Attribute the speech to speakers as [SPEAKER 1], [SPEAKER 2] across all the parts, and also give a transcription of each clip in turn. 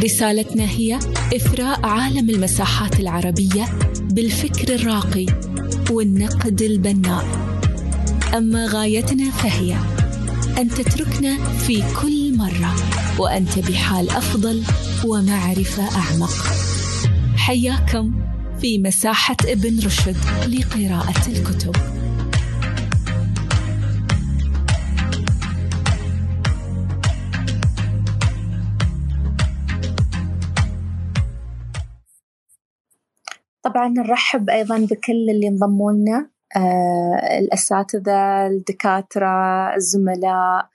[SPEAKER 1] رسالتنا هي إثراء عالم المساحات العربية بالفكر الراقي والنقد البناء. أما غايتنا فهي أن تتركنا في كل مرة وأنت بحال أفضل ومعرفة أعمق. حياكم في مساحة ابن رشد لقراءة الكتب.
[SPEAKER 2] طبعا نرحب أيضا بكل اللي انضموا لنا آه الأساتذة الدكاترة الزملاء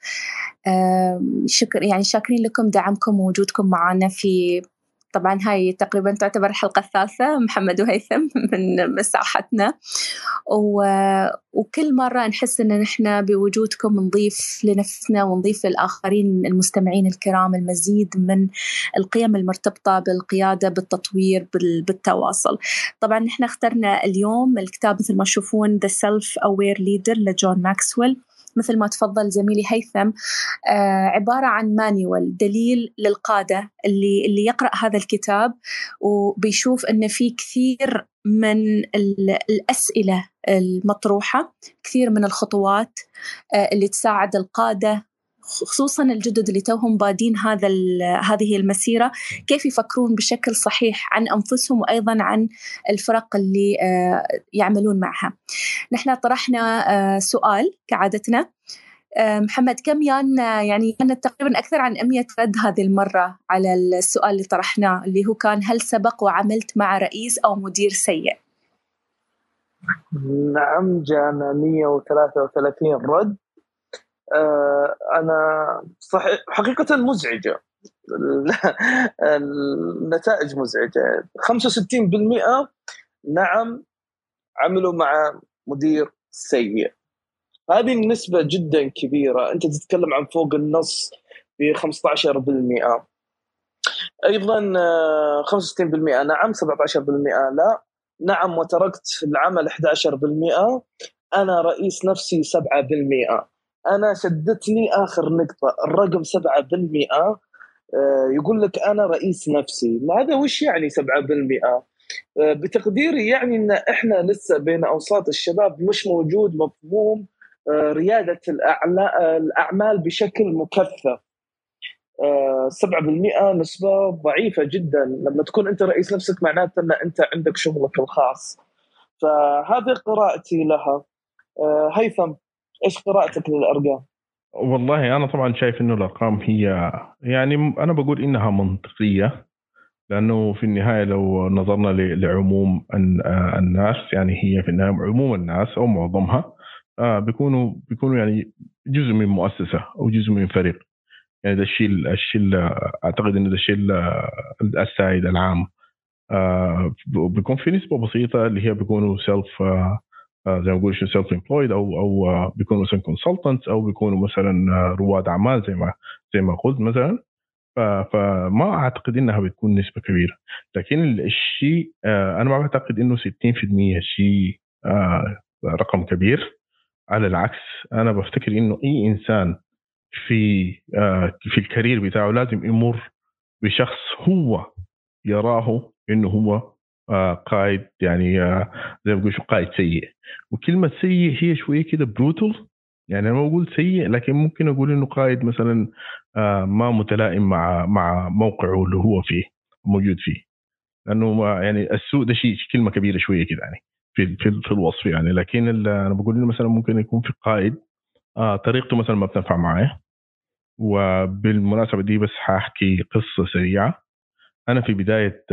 [SPEAKER 2] آه شكر يعني شاكرين لكم دعمكم ووجودكم معنا في طبعا هاي تقريبا تعتبر الحلقة الثالثة محمد وهيثم من مساحتنا. و... وكل مرة نحس إن نحن بوجودكم نضيف لنفسنا ونضيف للآخرين المستمعين الكرام المزيد من القيم المرتبطة بالقيادة بالتطوير بال... بالتواصل. طبعا نحن اخترنا اليوم الكتاب مثل ما تشوفون The Self Aware Leader لجون ماكسويل. مثل ما تفضل زميلي هيثم آه عبارة عن مانيوال دليل للقادة اللي اللي يقرأ هذا الكتاب وبيشوف أن في كثير من الأسئلة المطروحة كثير من الخطوات آه اللي تساعد القادة خصوصا الجدد اللي توهم بادين هذا هذه المسيرة كيف يفكرون بشكل صحيح عن أنفسهم وأيضا عن الفرق اللي يعملون معها. نحن طرحنا سؤال كعادتنا محمد كم يان يعني كانت تقريبا أكثر عن 100 رد هذه المرة على السؤال اللي طرحناه اللي هو كان هل سبق وعملت مع رئيس أو مدير سيء؟
[SPEAKER 3] نعم جانا 133 رد آه أنا صحيح حقيقة مزعجة. النتائج مزعجة. 65% نعم عملوا مع مدير سيء. هذه النسبة جدا كبيرة. أنت تتكلم عن فوق النص ب 15% أيضا 65% نعم 17% لا. نعم وتركت العمل 11% أنا رئيس نفسي 7% أنا شدتني آخر نقطة الرقم 7% يقول لك أنا رئيس نفسي. هذا وش يعني 7% بتقديري يعني إن إحنا لسه بين أوساط الشباب مش موجود مفهوم ريادة الأعمال بشكل مكثف. 7% نسبة ضعيفة جدا. لما تكون أنت رئيس نفسك معناته أن أنت عندك شغلك الخاص. فهذه قراءتي لها. هيثم. إيش قراءتك للأرقام؟
[SPEAKER 4] والله أنا طبعا شايف إنه الأرقام هي يعني أنا بقول إنها منطقية لأنه في النهاية لو نظرنا لعموم الناس يعني هي في النهاية عموم الناس أو معظمها بيكونوا بيكونوا يعني جزء من مؤسسة أو جزء من فريق يعني ده الشيء الشيء أعتقد إنه ده الشيء السائد العام بيكون في نسبة بسيطة اللي هي بيكونوا self زي ما بقول self employed أو أو بيكونوا مثلا consultant أو بيكونوا مثلا رواد أعمال زي ما زي ما قلت مثلا. فما أعتقد إنها بتكون نسبة كبيرة. لكن الشيء أنا ما بعتقد إنه 60% شيء رقم كبير. على العكس أنا بفتكر إنه أي إنسان في في الكارير بتاعه لازم يمر بشخص هو يراه إنه هو قائد يعني زي ما بقول قائد سيء. وكلمة سيء هي شوية كده بروتل يعني أنا ما بقول سيء لكن ممكن أقول إنه قائد مثلا ما متلائم مع مع موقعه اللي هو فيه موجود فيه. لأنه يعني السوء ده شيء كلمة كبيرة شوية كده يعني في في, في الوصف يعني. لكن أنا بقول إنه مثلا ممكن يكون في قائد طريقته مثلا ما بتنفع معاه. وبالمناسبة دي بس حاحكي قصة سريعة. أنا في بداية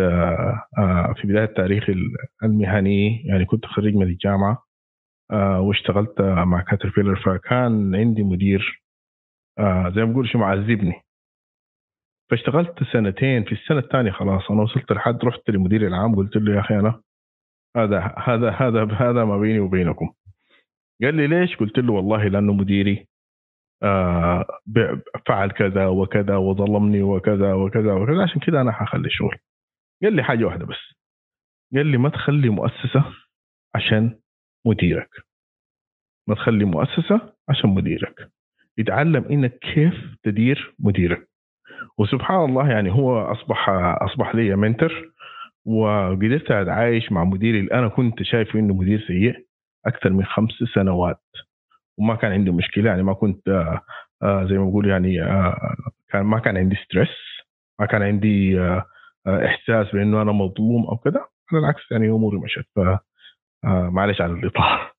[SPEAKER 4] في بداية تاريخي المهني يعني كنت خريج من الجامعة واشتغلت مع كاتربيلر فكان عندي مدير زي ما بقول شو معذبني. فاشتغلت سنتين في السنة الثانية خلاص أنا وصلت لحد رحت لمديري العام قلت له يا أخي أنا هذا هذا هذا هذا ما بيني وبينكم. قال لي ليش؟ قلت له والله لأنه مديري. آه فعل كذا وكذا وظلمني وكذا وكذا وكذا. عشان كذا أنا حخلي الشغل قال لي حاجة واحدة بس. قال لي ما تخلي مؤسسة عشان مديرك. ما تخلي مؤسسة عشان مديرك. يتعلم إنك كيف تدير مديرك. وسبحان الله يعني هو أصبح أصبح لي منتر وقدرت أتعايش مع مديري. اللي أنا كنت شايفه إنه مدير سيء أكثر من خمس سنوات. وما كان عندي مشكلة يعني ما كنت آه، آه، زي ما بقول يعني آه، كان ما كان عندي ستريس ما كان عندي إحساس بإنه أنا مظلوم أو كذا على العكس يعني أموري مشت ف معلش على الإطالة.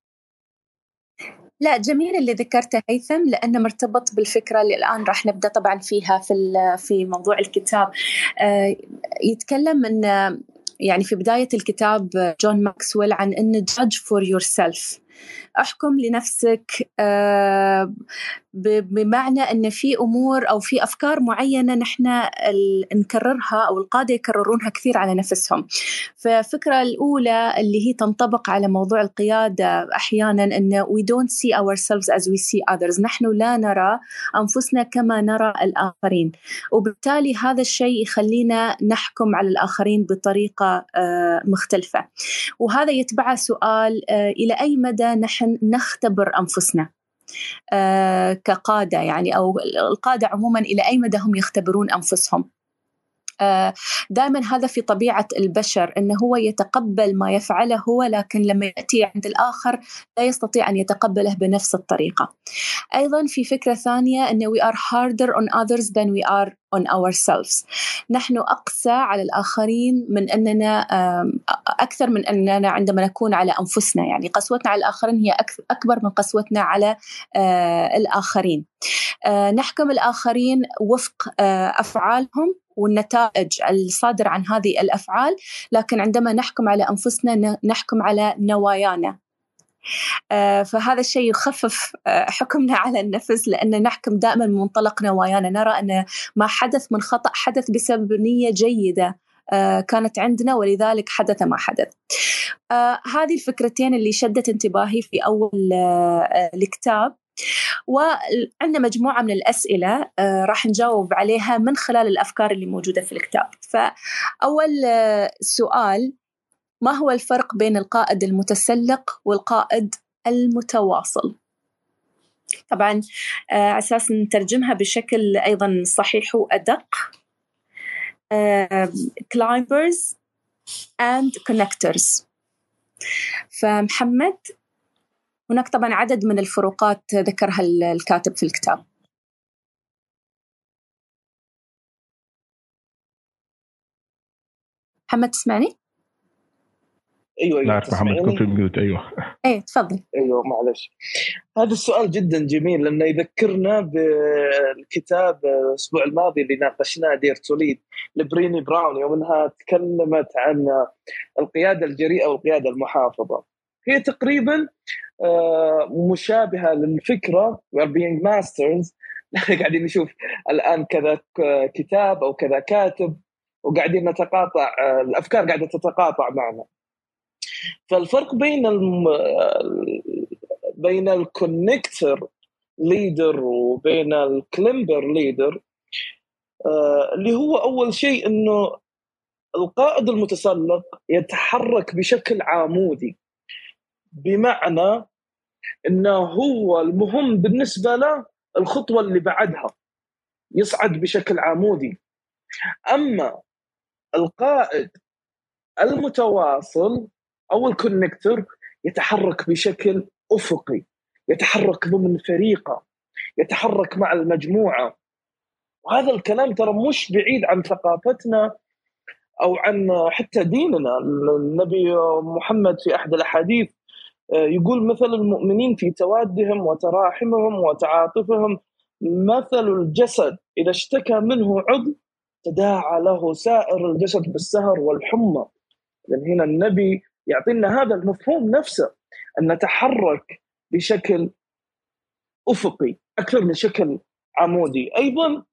[SPEAKER 2] لا جميل اللي ذكرته هيثم لأنه مرتبط بالفكرة اللي الآن راح نبدأ طبعا فيها في في موضوع الكتاب. يتكلم إن يعني في بداية الكتاب جون ماكسويل عن إن judge for yourself. أحكم لنفسك آه، بمعنى إن في أمور أو في أفكار معينة نحن نكررها أو القادة يكررونها كثير على نفسهم. فالفكرة الأولى اللي هي تنطبق على موضوع القيادة أحيانا إن we don't see ourselves as we see others، نحن لا نرى أنفسنا كما نرى الآخرين، وبالتالي هذا الشيء يخلينا نحكم على الآخرين بطريقة آه، مختلفة. وهذا يتبعه سؤال آه، إلى أي مدى نحن نختبر أنفسنا. آه، كقادة يعني أو القادة عموما إلى أي مدى هم يختبرون أنفسهم. آه، دائما هذا في طبيعة البشر أنه هو يتقبل ما يفعله هو لكن لما يأتي عند الآخر لا يستطيع أن يتقبله بنفس الطريقة. أيضا في فكرة ثانية أن we are harder on others than we are on ourselves. نحن أقسى على الآخرين من أننا أكثر من أننا عندما نكون على أنفسنا. يعني قسوتنا على الآخرين هي أكبر من قسوتنا على آه، الآخرين. آه، نحكم الآخرين وفق أفعالهم والنتائج الصادرة عن هذه الأفعال. لكن عندما نحكم على أنفسنا نحكم على نوايانا. آه، فهذا الشيء يخفف آه، حكمنا على النفس لأن نحكم دائما من منطلق نوايانا. نرى أن ما حدث من خطأ حدث بسبب نية جيدة آه، كانت عندنا ولذلك حدث ما حدث. هذه الفكرتين اللي شدت انتباهي في أول الكتاب. وعندنا مجموعة من الأسئلة آه، راح نجاوب عليها من خلال الأفكار اللي موجودة في الكتاب. فأول آه، سؤال ما هو الفرق بين القائد المتسلق والقائد المتواصل؟ طبعا آه، على أساس نترجمها بشكل أيضا صحيح وأدق climbers and connectors. فمحمد هناك طبعا عدد من الفروقات ذكرها الكاتب في الكتاب. محمد تسمعني؟
[SPEAKER 3] أيوه أيوه
[SPEAKER 4] لا محمد كنت mute أيوه.
[SPEAKER 2] إيه تفضل.
[SPEAKER 3] أيوه معلش. هذا السؤال جدا جميل لأنه يذكرنا بالكتاب الأسبوع الماضي اللي ناقشناه Dare to Lead لبريني براون يوم انها تكلمت عن القيادة الجريئة والقيادة المحافظة. هي تقريبا آه، مشابهة للفكرة being masters قاعدين نشوف الآن كذا كتاب أو كذا كاتب وقاعدين نتقاطع الأفكار قاعدة تتقاطع معنا. فالفرق بين الم... بين ال connector leader وبين ال climber leader آه، اللي هو أول شيء إنه القائد المتسلق يتحرك بشكل عمودي بمعنى إنه هو المهم بالنسبة له الخطوة اللي بعدها يصعد بشكل عمودي. أما القائد المتواصل أو الكونكتور يتحرك بشكل أفقي يتحرك ضمن فريقة يتحرك مع المجموعة. وهذا الكلام ترى مش بعيد عن ثقافتنا أو عن حتى ديننا. النبي محمد في أحد الأحاديث يقول مثل المؤمنين في توادهم وتراحمهم وتعاطفهم مثل الجسد إذا اشتكى منه عضو تداعى له سائر الجسد بالسهر والحمى. لأن هنا النبي يعطينا هذا المفهوم نفسه أن نتحرك بشكل أفقي أكثر من شكل عمودي. أيضا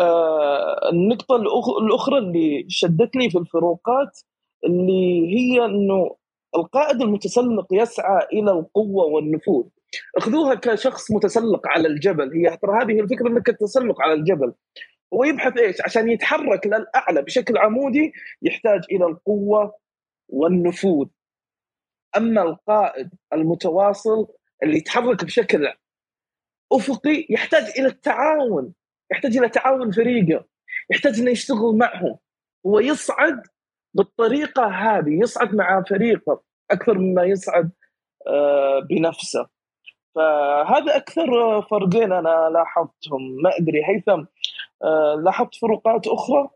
[SPEAKER 3] آه النقطة الأخرى اللي شدتني في الفروقات اللي هي أنه القائد المتسلق يسعى إلى القوة والنفوذ. اخذوها كشخص متسلق على الجبل. هي ترى هذه الفكرة أنك التسلق على الجبل. هو يبحث إيش؟ عشان يتحرك للأعلى بشكل عمودي يحتاج إلى القوة والنفوذ. أما القائد المتواصل اللي يتحرك بشكل أفقي يحتاج إلى التعاون، يحتاج إلى تعاون فريقه، يحتاج إنه يشتغل معهم، هو يصعد بالطريقة هذه، يصعد مع فريقه أكثر مما يصعد آه، بنفسه. فهذا أكثر فرقين أنا لاحظتهم، ما أدري هيثم آه، لاحظت فروقات أخرى؟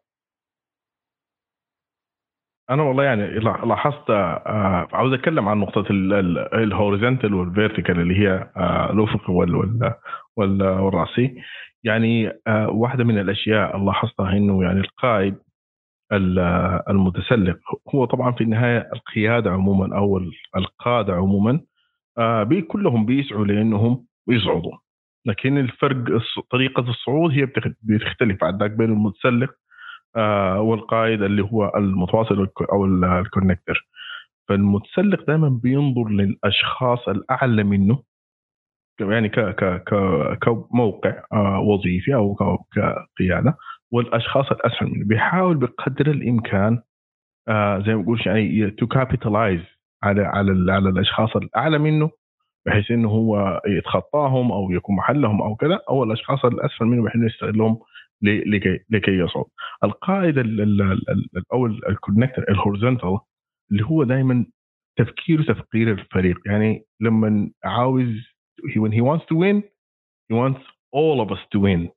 [SPEAKER 4] أنا والله يعني لاحظت آه، عاوز أتكلم عن نقطة ال horizontal وال vertical اللي هي آه، الأفق والرأسي. يعني واحدة من الأشياء لاحظتها إنه يعني القائد المتسلق هو طبعا في النهاية القيادة عموما أو القادة عموما كلهم بيسعوا لأنهم يصعدوا. لكن الفرق طريقة الصعود هي بتختلف عن ذاك بين المتسلق آه، والقائد اللي هو المتواصل أو ال connector. فالمتسلق دائما بينظر للأشخاص الأعلى منه يعني ك ك ك كموقع آه، وظيفي أو كقيادة والأشخاص الاسفل منه. بيحاول بقدر الإمكان آه، زي ما بقول يعني to capitalize على على على الأشخاص الأعلى منه بحيث إنه هو يتخطاهم أو يكون محلهم أو كذا أو الأشخاص الاسفل منه بحيث إنه يستغلهم لكي لكي يصعد. القائد أو ال connector ال horizontal اللي هو دائما تفكيره تفكير الفريق. يعني لما عاوز when he wants to win he wants all of us to win.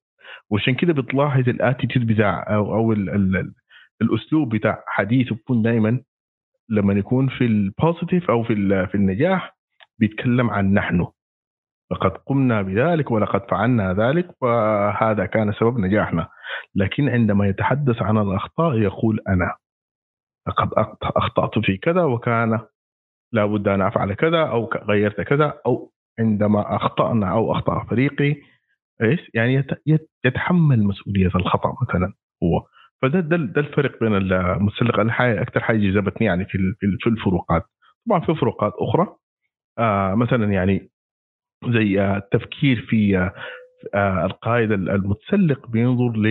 [SPEAKER 4] وعشان كده بتلاحظ ال attitude بتاع أو أو ال ال الأسلوب بتاع حديثه بيكون دائما لما يكون في ال positive أو في في النجاح بيتكلم عن نحن لقد قمنا بذلك ولقد فعلنا ذلك وهذا كان سبب نجاحنا. لكن عندما يتحدث عن الأخطاء يقول أنا لقد أخطأت في كذا وكان لابد أن أفعل كذا أو غيرت كذا أو عندما أخطأنا أو أخطأ فريقي إيش؟ يعني يتحمل مسؤولية الخطأ مثلا هو. فده ده, ده الفرق بين المسلق الحاجة أكثر حاجة جذبتني يعني في في الفروقات. طبعا في فروقات أخرى آه مثلا يعني زي آه التفكير في آه, آه، القائد المتسلق بينظر ل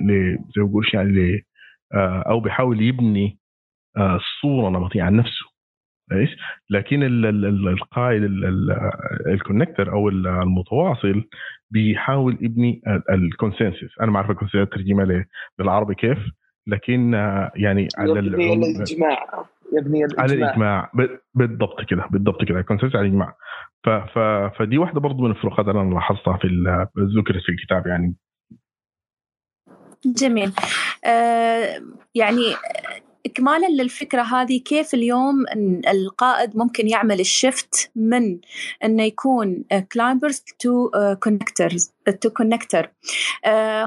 [SPEAKER 4] ل زي ما بقول يعني أو بيحاول يبني صوره نمطية عن نفسه إيش؟ لكن القائد ال connector أو المتواصل بيحاول يبني ال consensus أنا ما أعرف ال consensus ترجمة بالعربي كيف؟ لكن آه، يعني
[SPEAKER 3] على الإجماع. يبني
[SPEAKER 4] الإجماع. على الاجماع بالضبط كده بالضبط كده consensus على الإجماع. ف... ف... فدي واحدة برضه من الفروقات اللي أنا لاحظتها في ذكرت في الكتاب يعني.
[SPEAKER 2] جميل. آه يعني إكمالا للفكرة هذه كيف اليوم القائد ممكن يعمل ال shift من أنه يكون climbers to connectors to connector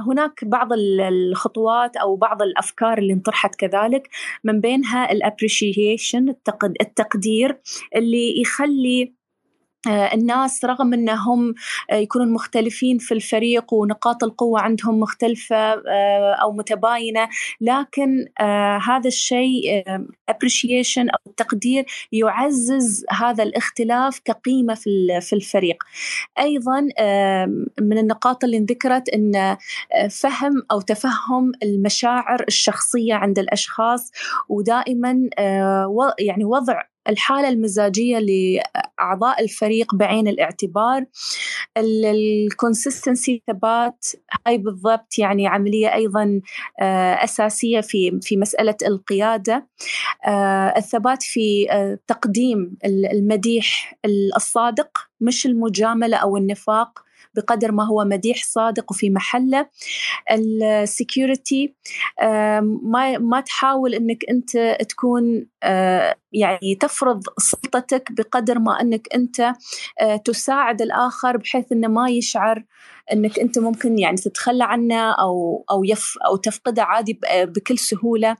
[SPEAKER 2] هناك بعض الخطوات أو بعض الأفكار اللي انطرحت كذلك من بينها ال appreciation التقدير اللي يخلي الناس رغم أنهم آه، يكونون مختلفين في الفريق ونقاط القوة عندهم مختلفة آه، أو متباينة لكن هذا الشيء appreciation أو التقدير يعزز هذا الاختلاف كقيمة في في الفريق. أيضا من النقاط اللي انذكرت إن فهم أو تفهم المشاعر الشخصية عند الأشخاص ودائما يعني وضع الحالة المزاجية لأعضاء الفريق بعين الاعتبار. الكونسستنسي ثبات هاي بالضبط يعني عملية أيضا آه، أساسية في في مسألة القيادة. آه، الثبات في آه، تقديم المديح الصادق مش المجاملة أو النفاق. بقدر ما هو مديح صادق وفي محله. السكيورتي ما ما تحاول إنك أنت تكون يعني تفرض سلطتك بقدر ما إنك أنت تساعد الآخر بحيث إنه ما يشعر إنك أنت ممكن يعني تتخلى عنه أو أو يف أو تفقده عادي بكل سهولة.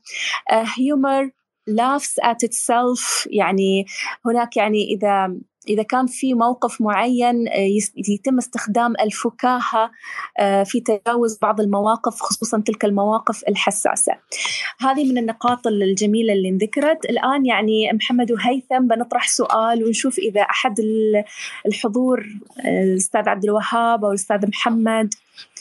[SPEAKER 2] هيومر laughs at itself يعني هناك يعني إذا إذا كان في موقف معين يتم استخدام الفكاهة في تجاوز بعض المواقف خصوصا تلك المواقف الحساسة. هذه من النقاط الجميلة اللي انذكرت. الآن يعني محمد وهيثم بنطرح سؤال ونشوف إذا أحد الحضور الأستاذ عبد الوهاب أو الأستاذ محمد آه،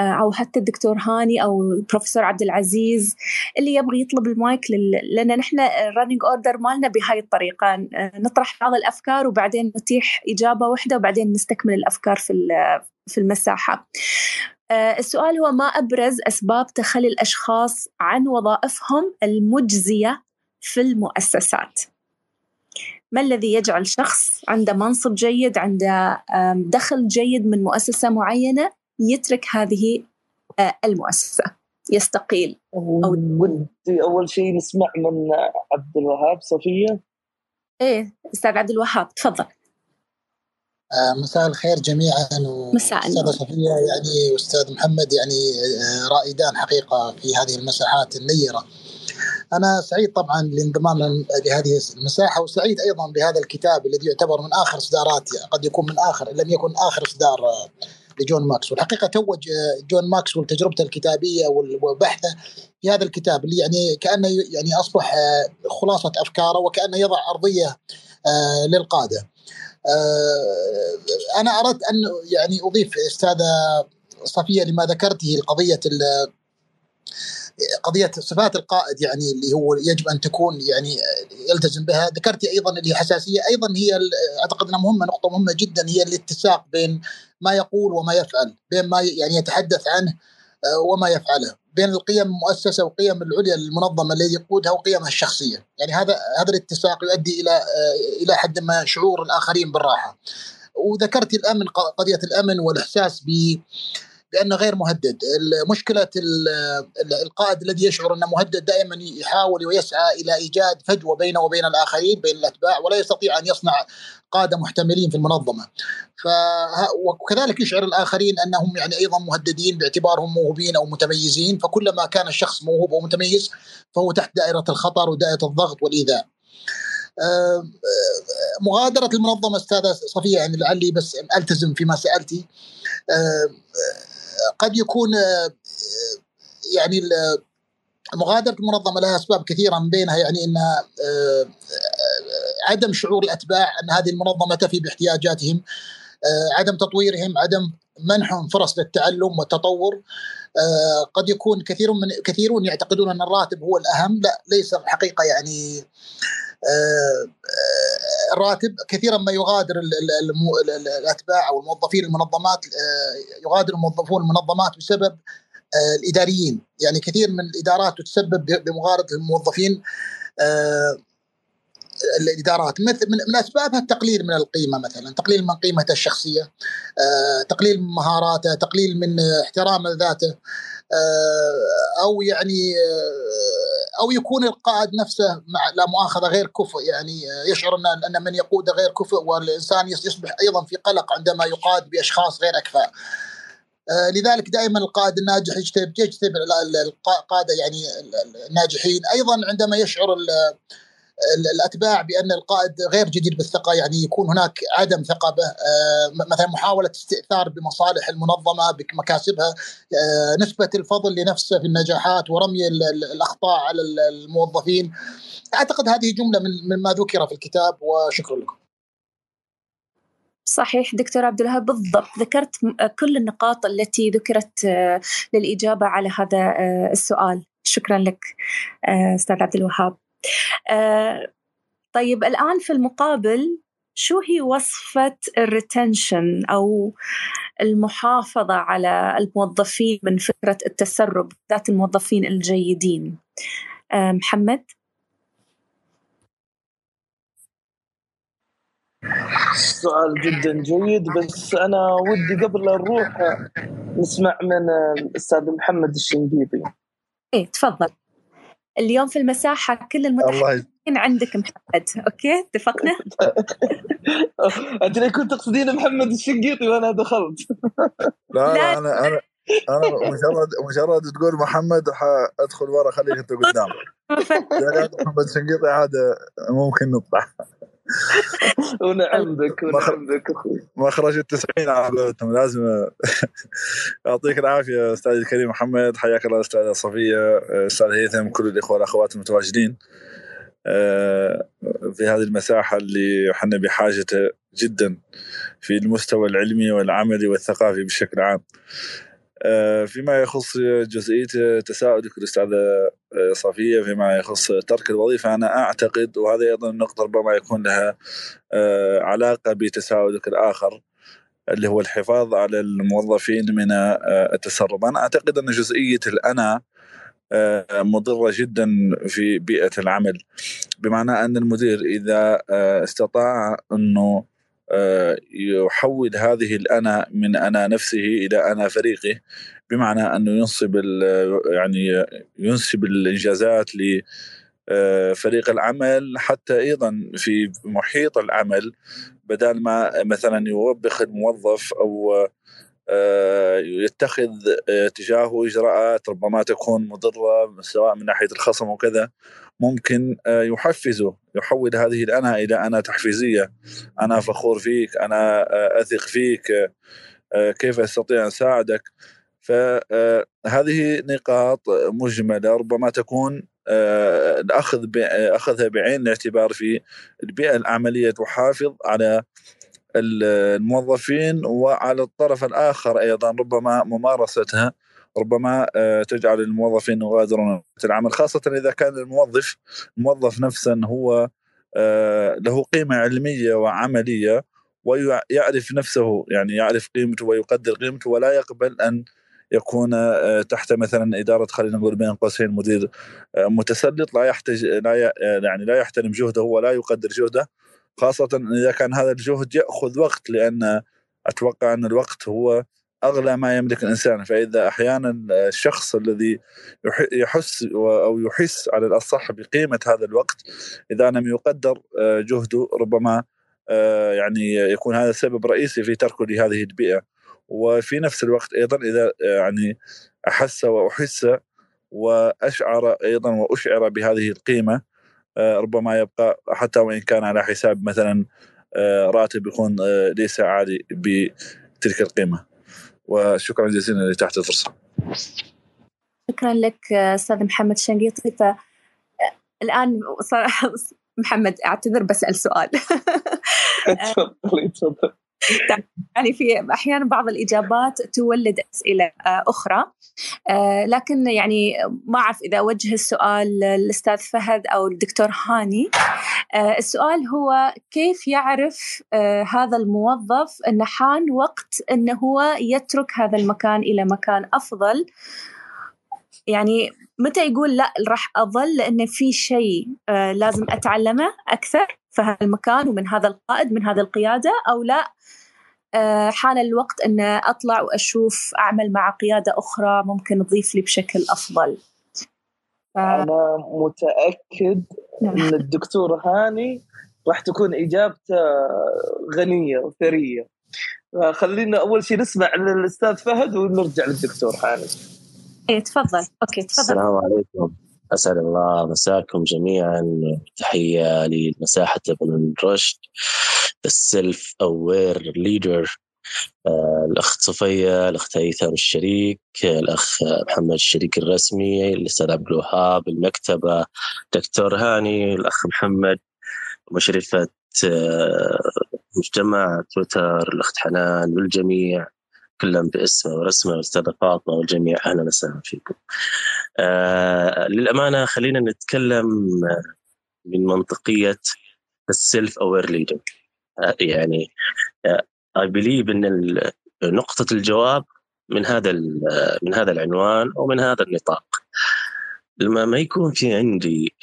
[SPEAKER 2] أو حتى الدكتور هاني أو البروفيسور عبد العزيز اللي يبغى يطلب المايك لل... لأن نحن ال running order مالنا بهاي الطريقة آه، نطرح بعض الأفكار وبعدين نتيح إجابة واحدة وبعدين نستكمل الأفكار في في المساحة. آه، السؤال هو ما أبرز أسباب تخلي الأشخاص عن وظائفهم المجزية في المؤسسات؟ ما الذي يجعل شخص عنده منصب جيد عنده دخل جيد من مؤسسة معينة يترك هذه آه، المؤسسة يستقيل.
[SPEAKER 3] أو ودي أول شيء نسمع من عبد الوهاب صفية
[SPEAKER 2] إيه أستاذ عبد الوهاب تفضل.
[SPEAKER 5] آه، مساء الخير جميعا
[SPEAKER 2] مساء.
[SPEAKER 5] أستاذ صفيه يعني واستاذ محمد يعني آه، رائدان حقيقة في هذه المساحات النيرة. أنا سعيد طبعا لانضمام لهذه المساحة وسعيد أيضا بهذا الكتاب الذي يعتبر من آخر اصدارات قد يكون من آخر لم يكن آخر اصدار لجون ماكسويل الحقيقة توج آه، جون ماكس وتجربته الكتابية وبحثه في هذا الكتاب اللي يعني كأنه يعني أصبح آه، خلاصة أفكاره وكأنه يضع أرضية آه، للقادة. أنا أردت أن يعني أضيف أستاذة صفية لما ذكرته القضية قضية صفات القائد يعني اللي هو يجب أن تكون يعني يلتزم بها. ذكرتي أيضا اللي حساسية. أيضا هي أعتقد أنها مهمة نقطة مهمة جدا هي الاتساق بين ما يقول وما يفعل بين ما يعني يتحدث عنه آه، وما يفعله بين القيم المؤسسة وقيم العليا للمنظمه الذي يقودها وقيمها الشخصية. يعني هذا هذا الاتساق يؤدي إلى آه، إلى حد ما شعور الآخرين بالراحة. وذكرت الأمن قضية الأمن والإحساس ب بانه غير مهدد. مشكلة القائد الذي يشعر أنه مهدد دائما يحاول ويسعى إلى إيجاد فجوة بينه وبين الآخرين بين الأتباع ولا يستطيع أن يصنع قادة محتملين في المنظمة. ف وكذلك يشعر الآخرين أنهم يعني أيضا مهددين باعتبارهم موهوبين أو متميزين فكلما كان الشخص موهوب ومتميز فهو تحت دائرة الخطر ودائرة الضغط والإيذاء. مغادرة المنظمة أستاذة صفية يعني لعلي بس ألتزم فيما سألتي. قد يكون آه، يعني مغادرة المنظمة لها أسباب كثيرة من بينها يعني أنها آه، آه، عدم شعور الأتباع أن هذه المنظمة تفي باحتياجاتهم عدم تطويرهم عدم منحهم فرص للتعلم والتطور. قد يكون كثير من كثيرون يعتقدون أن الراتب هو الأهم لا ليس الحقيقة يعني الراتب كثيرا ما يغادر الأتباع أو الموظفين المنظمات آه، يغادر الموظفون المنظمات بسبب آه، الإداريين. يعني كثير من الإدارات تتسبب بمغادره الموظفين آه، الإدارات. مثل من أسبابها التقليل من القيمة مثلا. تقليل من قيمته الشخصية تقليل من مهاراته تقليل من احترام ذاته أو يعني أو يكون القائد نفسه مع لا مؤاخذة غير كفء يعني يشعر ان أن من يقود غير كفء والإنسان يصبح أيضا في قلق عندما يقاد بأشخاص غير أكفاء. آه، لذلك دائما القائد الناجح يجتهد يجتهد القادة يعني الناجحين أيضا عندما يشعر الأتباع بأن القائد غير جدير بالثقة يعني يكون هناك عدم ثقة به آه، مثلا محاولة استئثار بمصالح المنظمة بمكاسبها آه، نسبة الفضل لنفسه في النجاحات ورمي الأخطاء على الموظفين. أعتقد هذه جملة من مما ذكر في الكتاب وشكرا لكم.
[SPEAKER 2] صحيح دكتور عبد الوهاب بالضبط. ذكرت كل النقاط التي ذكرت آه، للإجابة على هذا السؤال. شكرا لك أستاذ عبد الوهاب. آه، طيب الآن في المقابل شو هي وصفة الريتنشن أو المحافظة على الموظفين من فكرة التسرب ذات الموظفين الجيدين؟ آه، محمد؟
[SPEAKER 3] سؤال جدا جيد بس أنا ودي قبل نروح نسمع من الأستاذ محمد الشنقيطي.
[SPEAKER 2] إيه تفضل. اليوم في المساحة كل المتحدثين عندك محمد أوكي؟ اتفقنا؟
[SPEAKER 3] انت كنت تقصدين محمد الشنقيطي وأنا دخلت.
[SPEAKER 6] لا, لا أنا أنا أنا مجرد مجرد تقول محمد ادخل ورا خليك أنت قدام محمد الشنقيطي هذا ممكن نطلع.
[SPEAKER 3] ونعم بك ونعم بك أخوي
[SPEAKER 6] مخرج التسعين على قولتهم لازم يعطيك العافية أستاذ الكريم محمد حياك الله أستاذة صفية أستاذ هيثم كل الإخوة والاخوات المتواجدين آه، في هذه المساحة اللي إحنا بحاجته جدا في المستوى العلمي والعملي والثقافي بشكل عام. آه، فيما يخص جزئية تساؤلك الاستاذه آه، صفية فيما يخص ترك الوظيفة أنا أعتقد وهذا أيضا النقطه ربما يكون لها علاقة بتساؤلك الآخر اللي هو الحفاظ على الموظفين من التسرب. أنا أعتقد أن جزئية الأنا آه، مضرة جدا في بيئة العمل بمعنى أن المدير آه، استطاع آه، يحول هذه الأنا من أنا نفسه إلى أنا فريقه بمعنى أنه ينصب يعني ينسب الإنجازات لفريق العمل حتى أيضا في محيط العمل بدل ما مثلا يوبخ الموظف أو آه، يتخذ آه، تجاهه إجراءات ربما تكون مضرة سواء من ناحية الخصم وكذا ممكن آه، يحفزه يحول هذه الانا إلى أنا تحفيزية. أنا فخور فيك أنا أثق فيك كيف أستطيع أن أساعدك؟ فهذه نقاط مجملة ربما تكون الأخذ أخذها بعين الاعتبار في البيئة العملية تحافظ على الموظفين وعلى الطرف الآخر أيضا ربما ممارستها. ربما آه، تجعل الموظفين يغادرون العمل خاصة إذا كان الموظف الموظف نفسا هو آه، له قيمة علمية وعملية ويعرف نفسه يعني يعرف قيمته ويقدر قيمته ولا يقبل أن يكون آه، تحت مثلا إدارة خلينا نقول بين قوسين مدير متسلط لا يحتاج لا يعني لا يحترم جهده ولا يقدر جهده خاصة إذا كان هذا الجهد يأخذ وقت لأن أتوقع أن الوقت هو أغلى ما يملك الإنسان فإذا أحيانا الشخص الذي يحس أو يحس على الأصح بقيمة هذا الوقت إذا لم يقدر آه، جهده ربما آه، يعني يكون هذا سبب رئيسي في تركه لهذه البيئة. وفي نفس الوقت أيضا إذا آه، يعني أحس وأحس وأشعر أيضا وأشعر بهذه القيمة آه، ربما يبقى حتى وإن كان على حساب مثلا راتب يكون ليس عالي بتلك القيمة. وشكرا جزيلا لتحت الفرصة.
[SPEAKER 2] شكرا لك أستاذ محمد شنقيطي. ف الآن صراحة محمد أعتذر بسال سؤال
[SPEAKER 3] تفضلي تفضلي
[SPEAKER 2] يعني في أحيانا بعض الإجابات تولد أسئلة آه، أخرى. آه، لكن يعني ما أعرف إذا أوجه السؤال للأستاذ فهد أو الدكتور هاني. آه، السؤال هو كيف يعرف هذا الموظف ان حان وقت أنه هو يترك هذا المكان إلى مكان أفضل؟ يعني متى يقول لا راح أظل لأن في شيء لازم أتعلمه أكثر؟ في هذا المكان ومن هذا القائد من هذه القيادة أو لا آه، حان الوقت أن أطلع وأشوف أعمل مع قيادة أخرى ممكن تضيف لي بشكل أفضل.
[SPEAKER 3] ف... أنا متأكد نعم. أن الدكتور هاني راح تكون إجابته غنية وثرية. خلينا أول شيء نسمع الأستاذ فهد ونرجع للدكتور هاني.
[SPEAKER 2] إيه تفضل. أوكي تفضل.
[SPEAKER 7] السلام عليكم. أسعد الله مساكم جميعا. تحية لمساحة ابن رشد ال self aware leader الأخ صفية الأخ هيثم الشريك الأخ محمد الشريك الرسمي الأستاذ عبد الوهاب المكتبة دكتور هاني الأخ محمد مشرفة آه، مجتمع تويتر الأخت حنان والجميع. كلهم باسمه ورسمه والاستاذه فاطمه والجميع أهلا وسهلا فيكم. آه للأمانة خلينا نتكلم من منطقية ال self aware leader يعني I believe إن نقطة الجواب من هذا من هذا العنوان ومن هذا النطاق لما ما يكون في عندي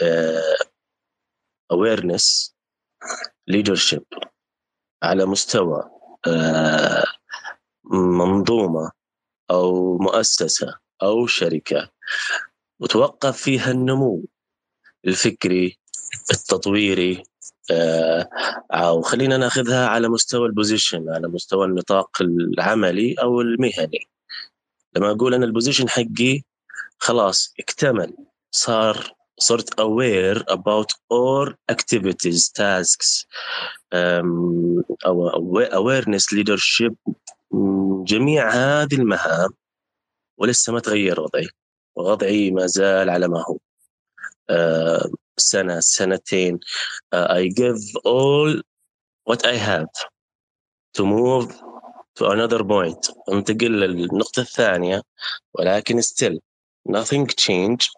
[SPEAKER 7] awareness leadership على مستوى منظومة أو مؤسسة أو شركة وتوقف فيها النمو الفكري التطويري آه أو خلينا ناخذها على مستوى ال position على مستوى النطاق العملي أو المهني. لما أقول أنا ال position حقي خلاص اكتمل صار صرت aware about all activities tasks um, awareness leadership جميع هذه المهام ولسه ما تغير وضعي. وضعي ما زال على ما هو. uh, سنة سنتين. uh, I give all what I have to move to another point. انتقل للنقطة الثانية ولكن still nothing change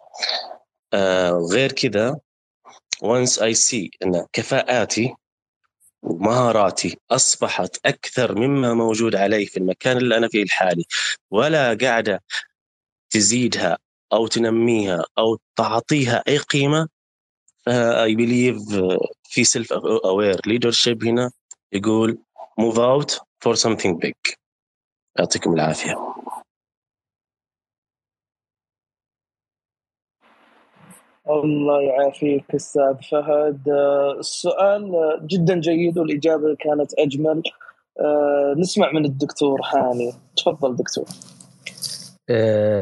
[SPEAKER 7] uh, غير كذا once I see أن كفاءاتي ومهاراتي أصبحت أكثر مما موجود عليه في المكان اللي أنا فيه الحالي ولا قاعدة تزيدها أو تنميها أو تعطيها أي قيمة. I believe في self aware leadership هنا يقول move out for something big. يعطيكم العافية.
[SPEAKER 3] الله يعافيك أستاذ فهد. السؤال جدا جيد والإجابة كانت أجمل. نسمع من الدكتور هاني تفضل دكتور.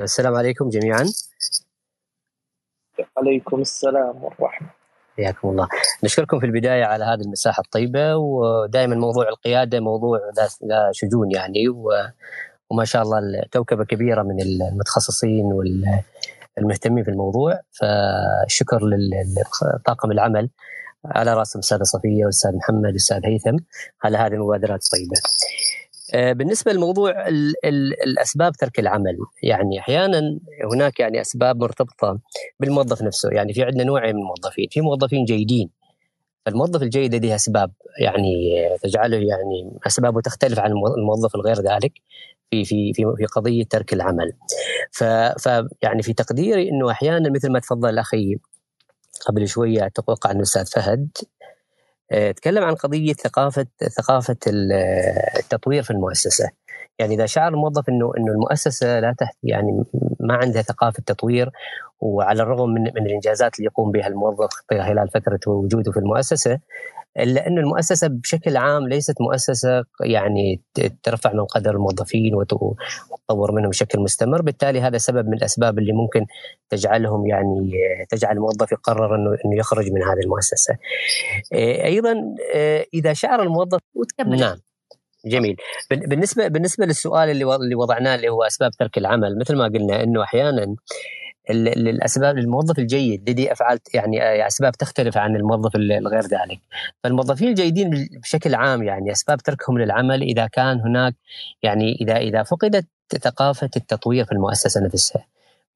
[SPEAKER 8] السلام عليكم جميعا.
[SPEAKER 3] عليكم السلام والرحمة.
[SPEAKER 8] حياكم الله. نشكركم في البداية على هذه المساحة الطيبة ودائما موضوع القيادة موضوع لا شجون يعني وما شاء الله كوكبة كبيرة من المتخصصين والمهتمين في الموضوع فشكر للطاقم العمل على راسهم الأستاذة صفية والأستاذ محمد والأستاذ هيثم على هذه المبادرات الطيبة. بالنسبة لموضوع ال ال الأسباب ترك العمل يعني أحيانا هناك يعني أسباب مرتبطة بالموظف نفسه يعني في عندنا نوعين من الموظفين في موظفين جيدين. الموظف الجيد لديه أسباب يعني تجعله يعني أسبابه تختلف عن الموظف الغير ذلك. في في في في قضية ترك العمل. ف, ف يعني في تقديري إنه أحيانا مثل ما تفضل أخي قبل شوية أتوقع انه الأستاذ فهد تكلم عن قضية ثقافة ثقافة التطوير في المؤسسة. يعني إذا شعر الموظف إنه إنه المؤسسة لا تحت يعني ما عندها ثقافة تطوير وعلى الرغم من من الإنجازات اللي يقوم بها الموظف خلال فتره وجوده في المؤسسة الا انه المؤسسة بشكل عام ليست مؤسسة يعني ترفع من قدر الموظفين وتطور منهم بشكل مستمر، بالتالي هذا سبب من الأسباب اللي ممكن تجعلهم يعني تجعل الموظف يقرر إنه إنه يخرج من هذه المؤسسة. أيضا إذا شعر الموظف
[SPEAKER 2] وتكمل.
[SPEAKER 8] نعم. جميل. بالنسبة بالنسبة للسؤال اللي اللي وضعناه اللي هو أسباب ترك العمل مثل ما قلنا إنه أحيانا الأسباب الموظف الجيد لديه أفعال يعني أسباب تختلف عن الموظف الغير ذلك. فالموظفين الجيدين بشكل عام يعني أسباب تركهم للعمل إذا كان هناك يعني إذا إذا فقدت ثقافة التطوير في المؤسسة نفسها.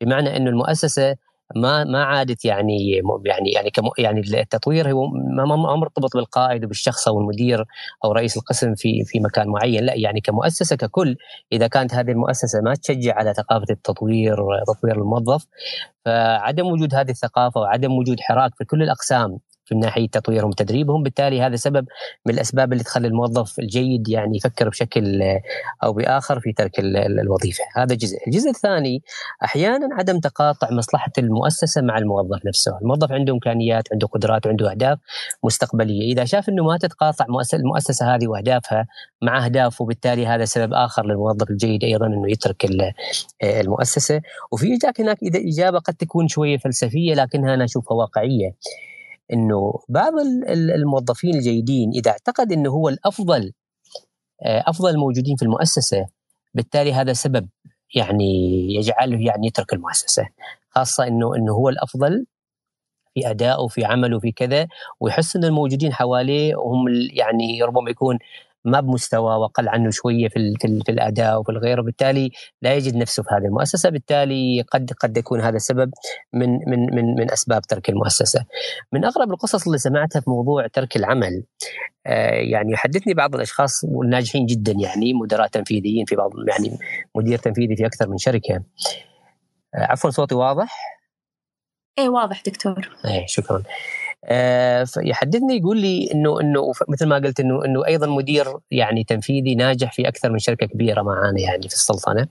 [SPEAKER 8] بمعنى إنه المؤسسة ما ما عادت يعني يعني يعني يعني التطوير هو ما مرتبط بالقائد وبالشخص أو المدير أو رئيس القسم في في مكان معين. لا يعني كمؤسسة ككل إذا كانت هذه المؤسسة ما تشجع على ثقافة التطوير تطوير الموظف فعدم وجود هذه الثقافة وعدم وجود حراك في كل الأقسام في ناحيه تطويرهم وتدريبهم بالتالي هذا سبب من الأسباب اللي تخلي الموظف الجيد يعني يفكر بشكل أو بآخر في ترك الوظيفة. هذا جزء. الجزء الثاني أحيانا عدم تقاطع مصلحة المؤسسة مع الموظف نفسه. الموظف عنده إمكانيات عنده قدرات وعنده أهداف مستقبلية. إذا شاف إنه ما تتقاطع المؤسسة هذه وأهدافها مع أهدافه وبالتالي هذا سبب آخر للموظف الجيد أيضا إنه يترك المؤسسة. وفي هناك إجابة قد تكون شوية فلسفية لكنها أنا أشوفها واقعية. إنه بعض الموظفين الجيدين إذا اعتقد إنه هو الأفضل أفضل الموجودين في المؤسسة بالتالي هذا سبب يعني يجعله يعني يترك المؤسسة خاصة إنه إنه هو الأفضل في أدائه في عمله في كذا ويحس إن الموجودين حواليه هم يعني ربما يكون ما بمستوى واقل عنه شوية في في, في الأداء وفي الغير وبالتالي لا يجد نفسه في هذه المؤسسة بالتالي قد قد يكون هذا سبب من من من من أسباب ترك المؤسسة. من أغرب القصص اللي سمعتها في موضوع ترك العمل آه يعني يحدثني بعض الأشخاص والناجحين جدا يعني مدراء تنفيذيين في بعض يعني مدير تنفيذي في أكثر من شركة. آه عفوا صوتي واضح؟
[SPEAKER 2] إيه واضح دكتور.
[SPEAKER 8] إيه شكرا. آه يحدثني يقول لي إنه إنه مثل ما قلت إنه إنه أيضا مدير يعني تنفيذي ناجح في أكثر من شركة كبيرة معانا يعني في السلطنة.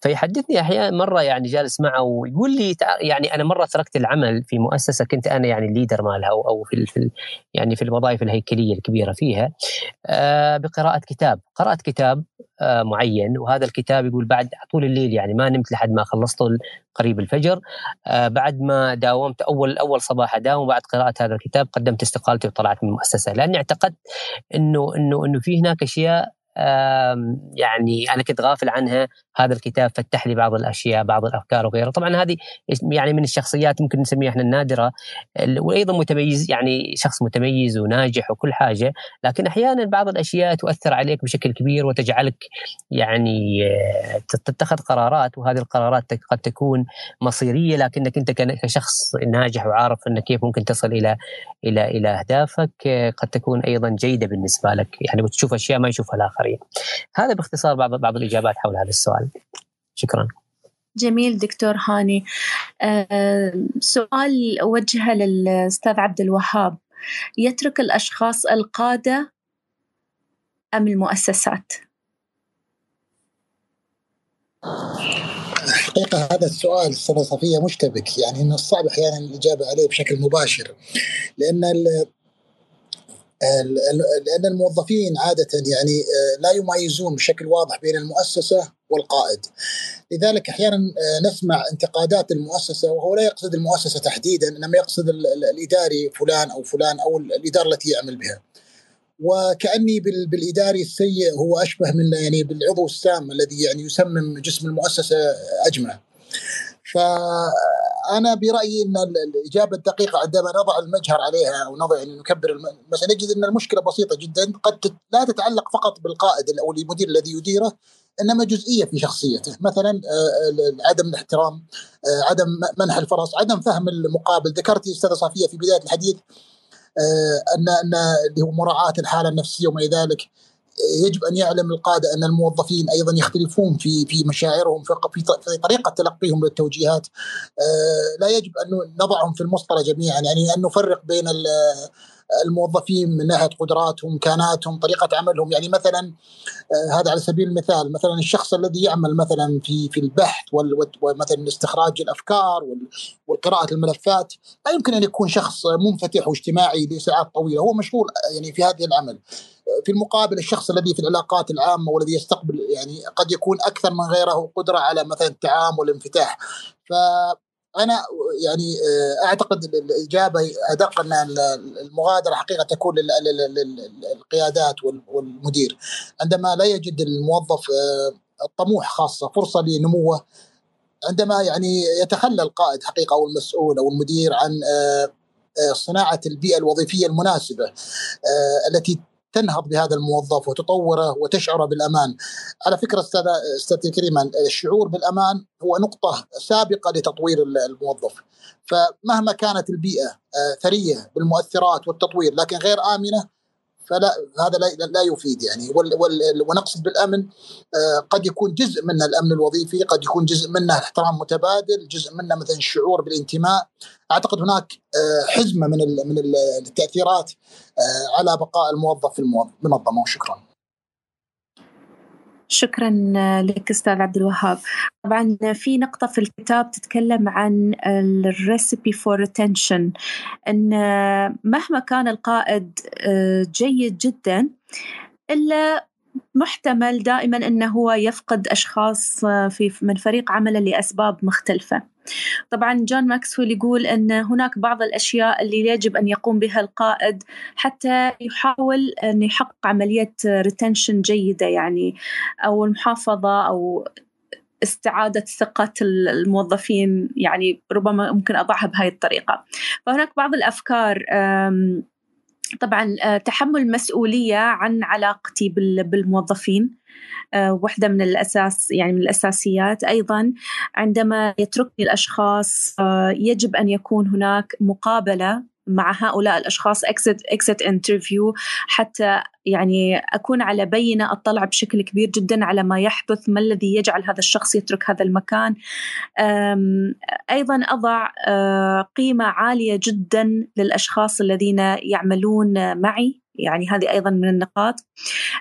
[SPEAKER 8] فيحدثني أحيانا مرة يعني جالس معه ويقول لي يعني أنا مرة تركت العمل في مؤسسة كنت أنا يعني الليدر مالها أو, أو في, في يعني في الوظائف الهيكلية الكبيرة فيها آه بقراءة كتاب. قرات كتاب معين. وهذا الكتاب يقول بعد طول الليل يعني ما نمت لحد ما خلصته قريب الفجر. آه، بعد ما داومت أول أول صباح أداوم بعد قراءة هذا الكتاب قدمت استقالتي وطلعت من المؤسسة. لأني اعتقدت إنه إنه إنه في هناك أشياء يعني أنا كنت غافل عنها. هذا الكتاب فتح لي بعض الأشياء بعض الأفكار وغيرها. طبعا هذه يعني من الشخصيات ممكن نسميها إحنا النادرة وأيضا متميز يعني شخص متميز وناجح وكل حاجة. لكن أحيانا بعض الأشياء تؤثر عليك بشكل كبير وتجعلك يعني آه، تتخذ قرارات وهذه القرارات قد تكون مصيرية لكنك أنت كشخص ناجح وعارف انك كيف ممكن تصل إلى إلى إلى أهدافك آه، قد تكون أيضا جيدة بالنسبة لك. يعني وتشوف أشياء ما يشوفها الاخرين هذا باختصار بعض بعض الإجابات حول هذا السؤال. شكرا.
[SPEAKER 2] جميل دكتور هاني. أه سؤال وجهة للأستاذ عبد الوهاب. يترك الأشخاص القادة أم المؤسسات؟
[SPEAKER 5] الحقيقة هذا السؤال أستاذة صفية مشتبك يعني إنه صعب أحيانا الإجابة عليه بشكل مباشر لأن لأن الموظفين عادة يعني آه، لا يميزون بشكل واضح بين المؤسسة والقائد. لذلك أحيانا آه، نسمع انتقادات المؤسسة وهو لا يقصد المؤسسة تحديدا إنما يقصد الإداري فلان أو فلان أو الإدارة التي يعمل بها. وكأني بالإداري السيء هو أشبه من يعني بالعضو السام الذي يعني يسمم جسم المؤسسة أجمع. فأنا برأيي إن الإجابة الدقيقة عندما نضع المجهر عليها أو نضع يعني نكبر بس نجد إن المشكلة بسيطة جدا قد لا تتعلق فقط بالقائد أو المدير الذي يديره إنما جزئية في شخصيته. مثلا آه، عدم الاحترام آه، عدم منح الفرص عدم فهم المقابل. ذكرتي أستاذة صافية في بداية الحديث آه، ان أن اللي هو مراعاة الحالة النفسية وما ذلك. يجب أن يعلم القادة أن الموظفين أيضا يختلفون في في مشاعرهم في في طريقة تلقيهم للتوجيهات. آه، لا يجب أن نضعهم في المسطرة جميعا يعني أن نفرق بين الموظفين من ناحية قدراتهم إمكاناتهم طريقة عملهم. يعني مثلا آه، هذا على سبيل المثال مثلا الشخص الذي يعمل مثلا في في البحث ومثلا استخراج الأفكار وقراءه الملفات لا يمكن أن يكون شخص منفتح واجتماعي لساعات طويلة. هو مشغول يعني في هذه العمل. في المقابل الشخص الذي في العلاقات العامة والذي يستقبل يعني قد يكون أكثر من غيره قدرة على مثلا التعامل والانفتاح ف أنا يعني آه، أعتقد الإجابة أدق أن المغادرة حقيقة تكون للقيادات والمدير. عندما لا يجد الموظف آه، الطموح خاصة فرصة لنموه عندما يعني يتخلى القائد حقيقة أو المسؤول أو المدير عن آه، صناعة البيئة الوظيفية المناسبة التي تنهض بهذا الموظف وتطوره وتشعره بالأمان. على فكرة أستاذ أستاذ الكريم الشعور بالأمان هو نقطة سابقة لتطوير الموظف. فمهما كانت البيئة آه، ثرية بالمؤثرات والتطوير لكن غير آمنة فلا هذا لا, لا يفيد يعني. ونقصد بالأمن آه، قد يكون جزء منه الأمن الوظيفي قد يكون جزء منه احترام متبادل جزء منه مثلا الشعور بالانتماء. أعتقد هناك آه، حزمة من من التأثيرات آه، على بقاء الموظف في المنظمة وشكرا.
[SPEAKER 2] شكرا لك أستاذ عبد الوهاب طبعا في نقطة في الكتاب تتكلم عن ال recipe for retention إن مهما كان القائد آه، جيد جدا إلا محتمل دائما إنه هو يفقد أشخاص آه، في من فريق عمله لأسباب مختلفة. طبعا جون ماكسويل يقول إن هناك بعض الأشياء اللي يجب أن يقوم بها القائد حتى يحاول أن يحقق عملية retention جيدة يعني أو المحافظة أو استعادة ثقة الموظفين يعني ربما ممكن أضعها بهذه الطريقة. فهناك بعض الأفكار طبعا آه، تحمل مسؤولية عن علاقتي بالموظفين. واحدة من الأساس يعني من الأساسيات. أيضا عندما يتركني الأشخاص آه، يجب أن يكون هناك مقابلة مع هؤلاء الأشخاص exit exit interview حتى يعني أكون على بينة اطلع بشكل كبير جدا على ما يحدث ما الذي يجعل هذا الشخص يترك هذا المكان. أيضا أضع قيمة عالية جدا للأشخاص الذين يعملون معي. يعني هذه أيضا من النقاط.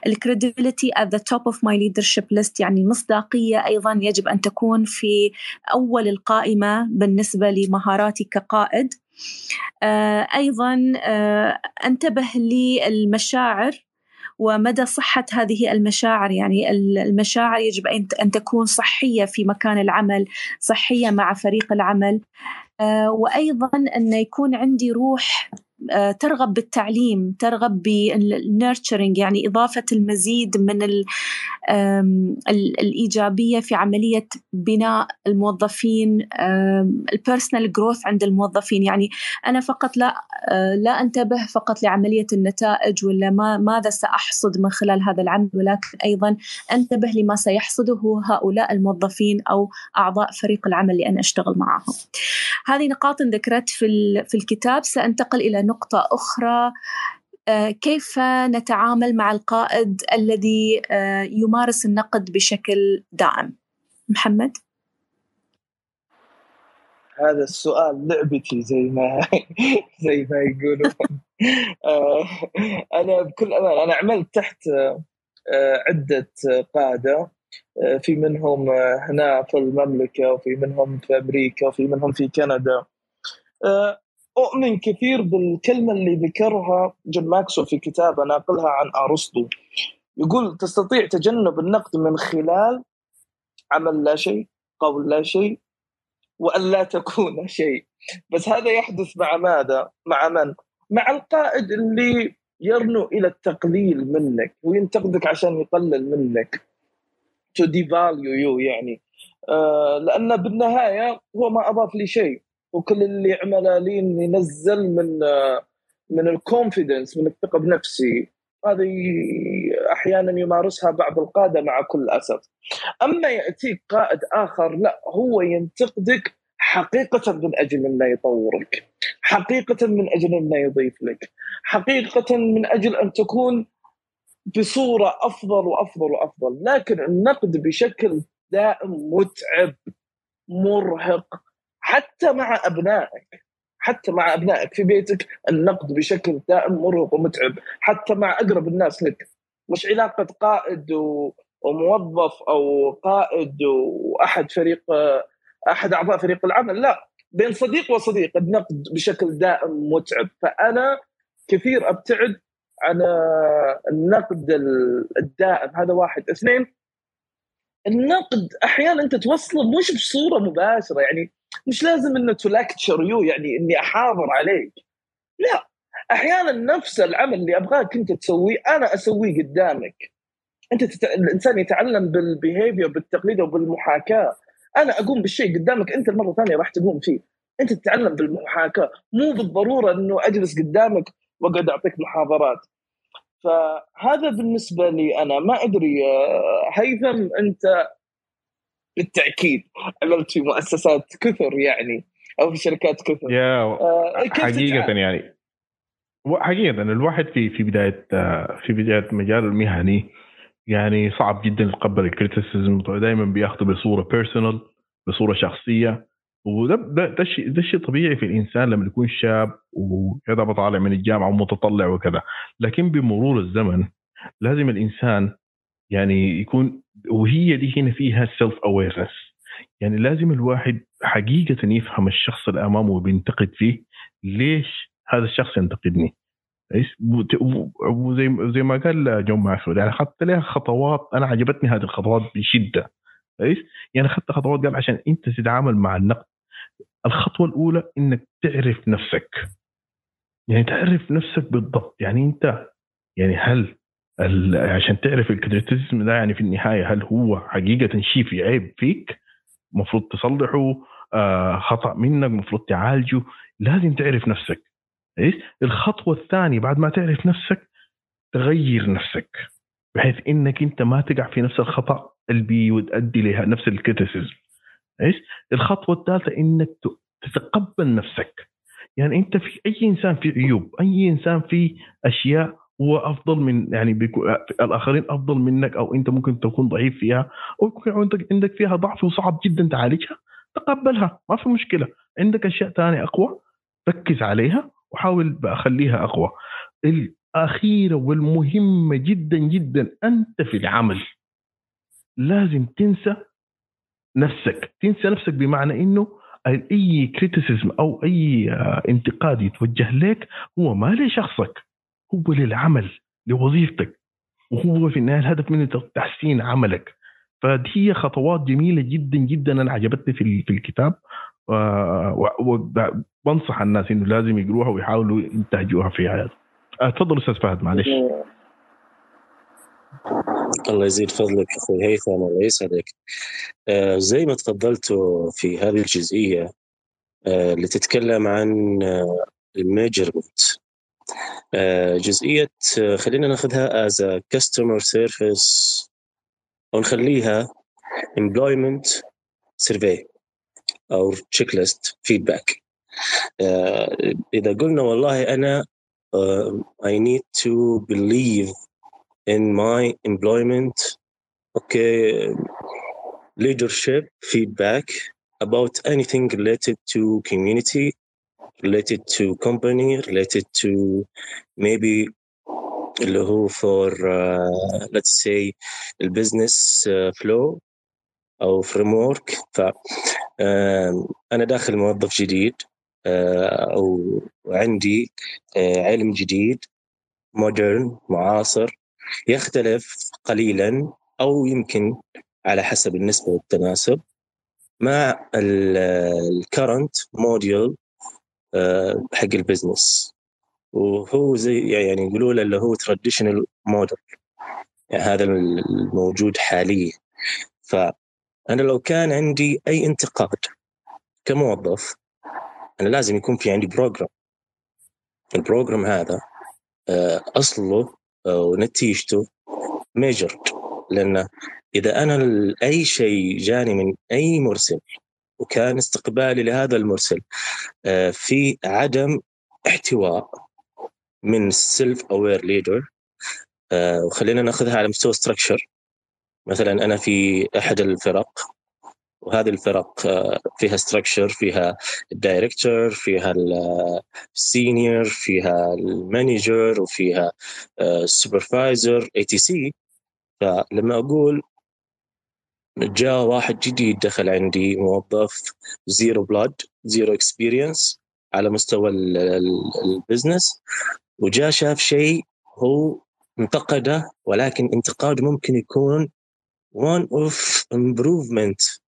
[SPEAKER 2] الكريديبيليتي at the top of my leadership list يعني المصداقيه أيضا يجب أن تكون في أول القائمة بالنسبة لمهاراتي كقائد. آه، أيضا آه، أنتبه للمشاعر ومدى صحة هذه المشاعر. يعني المشاعر يجب أن تكون صحية في مكان العمل صحية مع فريق العمل. آه، وأيضا أن يكون عندي روح ترغب بالتعليم ترغب بالنيرتشرنج يعني إضافة المزيد من الإيجابية في عملية بناء الموظفين البيرسونال جروث عند الموظفين. يعني أنا فقط لا آه، لا أنتبه فقط لعملية النتائج ولا ما ماذا سأحصد من خلال هذا العمل ولكن أيضا أنتبه لما سيحصده هؤلاء الموظفين أو أعضاء فريق العمل اللي أنا أشتغل معهم. هذه نقاط ذكرت في الكتاب. سأنتقل إلى نقطة أخرى آه، كيف نتعامل مع القائد الذي آه، يمارس النقد بشكل دائم؟ محمد؟
[SPEAKER 3] هذا السؤال لعبتي زي ما زي ما يقولون. آه، أنا بكل أمان أنا عملت تحت عدة قادة في منهم هنا في المملكة وفي منهم في أمريكا وفي منهم في كندا. أؤمن كثير بالكلمة اللي ذكرها جون ماكسويل في كتابه ناقلها عن أرسطو. يقول تستطيع تجنب النقد من خلال عمل لا شيء قول لا شيء وأن لا تكون شيء. بس هذا يحدث مع ماذا؟ مع من؟ مع القائد اللي يرنو إلى التقليل منك وينتقدك عشان يقلل منك. to devalue you يعني. آه لأن بالنهاية هو ما أضاف لي شيء. وكل اللي عمله لي إنه ينزل من من الكونفدنس من الثقة بنفسي. هذه أحيانا يمارسها بعض القادة مع كل اسف أما ياتيك قائد آخر لا هو ينتقدك حقيقة من أجل أنه يطورك حقيقة من أجل أنه يضيف لك حقيقة من أجل أن تكون بصورة أفضل وأفضل وأفضل. لكن النقد بشكل دائم متعب مرهق حتى مع أبنائك حتى مع أبنائك في بيتك النقد بشكل دائم مرهق ومتعب. حتى مع أقرب الناس لك. مش علاقة قائد وموظف أو قائد وأحد فريق أحد أعضاء فريق العمل لا. بين صديق وصديق النقد بشكل دائم متعب. فأنا كثير أبتعد عن النقد الدائم. هذا واحد. اثنين النقد أحيانا أنت توصله مش بصورة مباشرة. يعني مش لازم إنه to lecture you يعني إني أحاضر عليك. لا أحيانا نفس العمل اللي أبغاك أنت تسويه أنا أسويه قدامك. أنت تت... الإنسان يتعلم بال behavior بالتقليد وبالمحاكاه أنا أقوم بالشيء قدامك أنت المرة الثانية راح تقوم فيه. أنت تتعلم بالمحاكاة مو بالضرورة إنه أجلس قدامك وأقعد أعطيك محاضرات. فهذا بالنسبة لي أنا. ما أدري هيثم أنت بالتأكيد. عملت في مؤسسات كثر يعني أو في شركات كثر.
[SPEAKER 4] يا آه حقيقة يعني حقيقة الواحد في في بداية آه، في بداية مجاله المهني يعني صعب جدا يتقبل ال criticism. دائما بيأخذه بصورة personal بصورة شخصية. وده ده ده شيء ده شيء طبيعي في الإنسان لما يكون شاب وكذا بطالع من الجامعة ومتطلع وكذا. لكن بمرور الزمن لازم الإنسان يعني يكون وهي دي هنا فيها self awareness يعني لازم الواحد حقيقة يفهم الشخص اللي أمامه وبينتقد فيه ليش هذا الشخص ينتقدني؟ إيش؟ وزي زي ما قال جون ماكسويل يعني اخذت لها خطوات أنا عجبتني هذه الخطوات بشدة. كويس يعني اخذت خطوات قال عشان أنت تتعامل مع النقد. الخطوة الأولى إنك تعرف نفسك. يعني تعرف نفسك بالضبط. يعني أنت يعني هل عشان تعرف ال criticism ده يعني في النهاية هل هو حقيقة شيء في عيب فيك؟ المفروض تصلحه آه خطأ منك المفروض تعالجه. لازم تعرف نفسك. إيش الخطوة الثانية بعد ما تعرف نفسك تغير نفسك بحيث إنك أنت ما تقع في نفس الخطأ اللي بيؤدي لنفس ال criticism إيش؟ الخطوة الثالثة إنك تتقبل نفسك. يعني أنت في أي إنسان في عيوب أي إنسان في أشياء هو أفضل من يعني الآخرين أفضل منك أو أنت ممكن تكون ضعيف فيها أو يكون عندك فيها ضعف وصعب جدا تعالجها تقبلها ما في مشكلة. عندك أشياء ثانية أقوى ركز عليها وحاول بخليها أقوى. الأخيرة والمهمة جدا جدا أنت في العمل. لازم تنسى نفسك. تنسى نفسك بمعنى إنه اي كريتيسيزم أو أي انتقاد يتوجه لك هو ما لشخصك. هو للعمل لوظيفتك. وهو في النهاية الهدف منه تحسين عملك. فهي خطوات جميلة جدا جدا أنا عجبتني في في الكتاب. وبنصح الناس إنه لازم يقروها ويحاولوا ينتهجوها في حياتهم. آه، تفضل أستاذ فهد معلش.
[SPEAKER 7] الله يزيد فضلك أخوي هيثم الله يسعدك. آه زي ما تفضلتوا في هذه الجزئية آه اللي تتكلم عن آه ال measurement. آه جزئيه آه خلينا ناخذها as customer service أو نخليها employment survey أو let's feedback اذا قلنا والله أنا uh, I need to believe in my employment okay leadership feedback about anything related to community related to company related to maybe اللي هو for uh, let's say البزنس uh, flow أو فريم ورك ف أنا داخل موظف جديد أو عندي علم جديد modern معاصر يختلف قليلا أو يمكن على حسب النسبة والتناسب. مع ال current model حق ال business. وهو زي يعني يقولوا له اللي هو traditional model يعني هذا الموجود حاليا. فأنا لو كان عندي أي انتقاد كموظف أنا لازم يكون في عندي program ال program هذا أصله ونتيجته measured لأن إذا أنا أي شيء جاني من أي مرسل وكان استقبالي لهذا المرسل. في عدم احتواء من self aware leader وخلينا ناخذها على مستوى structure مثلا أنا في أحد الفرق وهذه الفرق فيها structure فيها ال director فيها ال senior فيها ال manager وفيها ال supervisor etc فلما أقول جاء واحد جديد دخل عندي موظف zero background zero experience على مستوى ال business وجاء شاف شيء هو انتقده ولكن انتقاد ممكن يكون one of improvement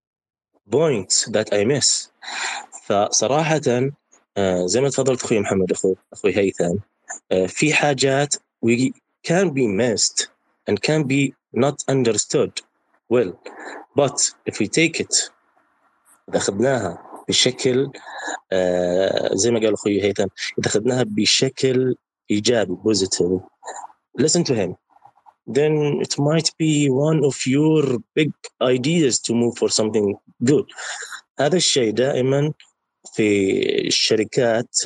[SPEAKER 7] points that I miss. فصراحة زي ما تفضلت أخوي محمد أخوي أخوي هيثم في حاجات we can be missed and can be not understood. Well but if we take it إذا أخذناها بشكل زي ما قال أخوي هيثم إذا أخذناها بشكل إيجابي positive. Listen to him. Then it might be one of your big ideas to move for something good. هذا الشيء دائما في الشركات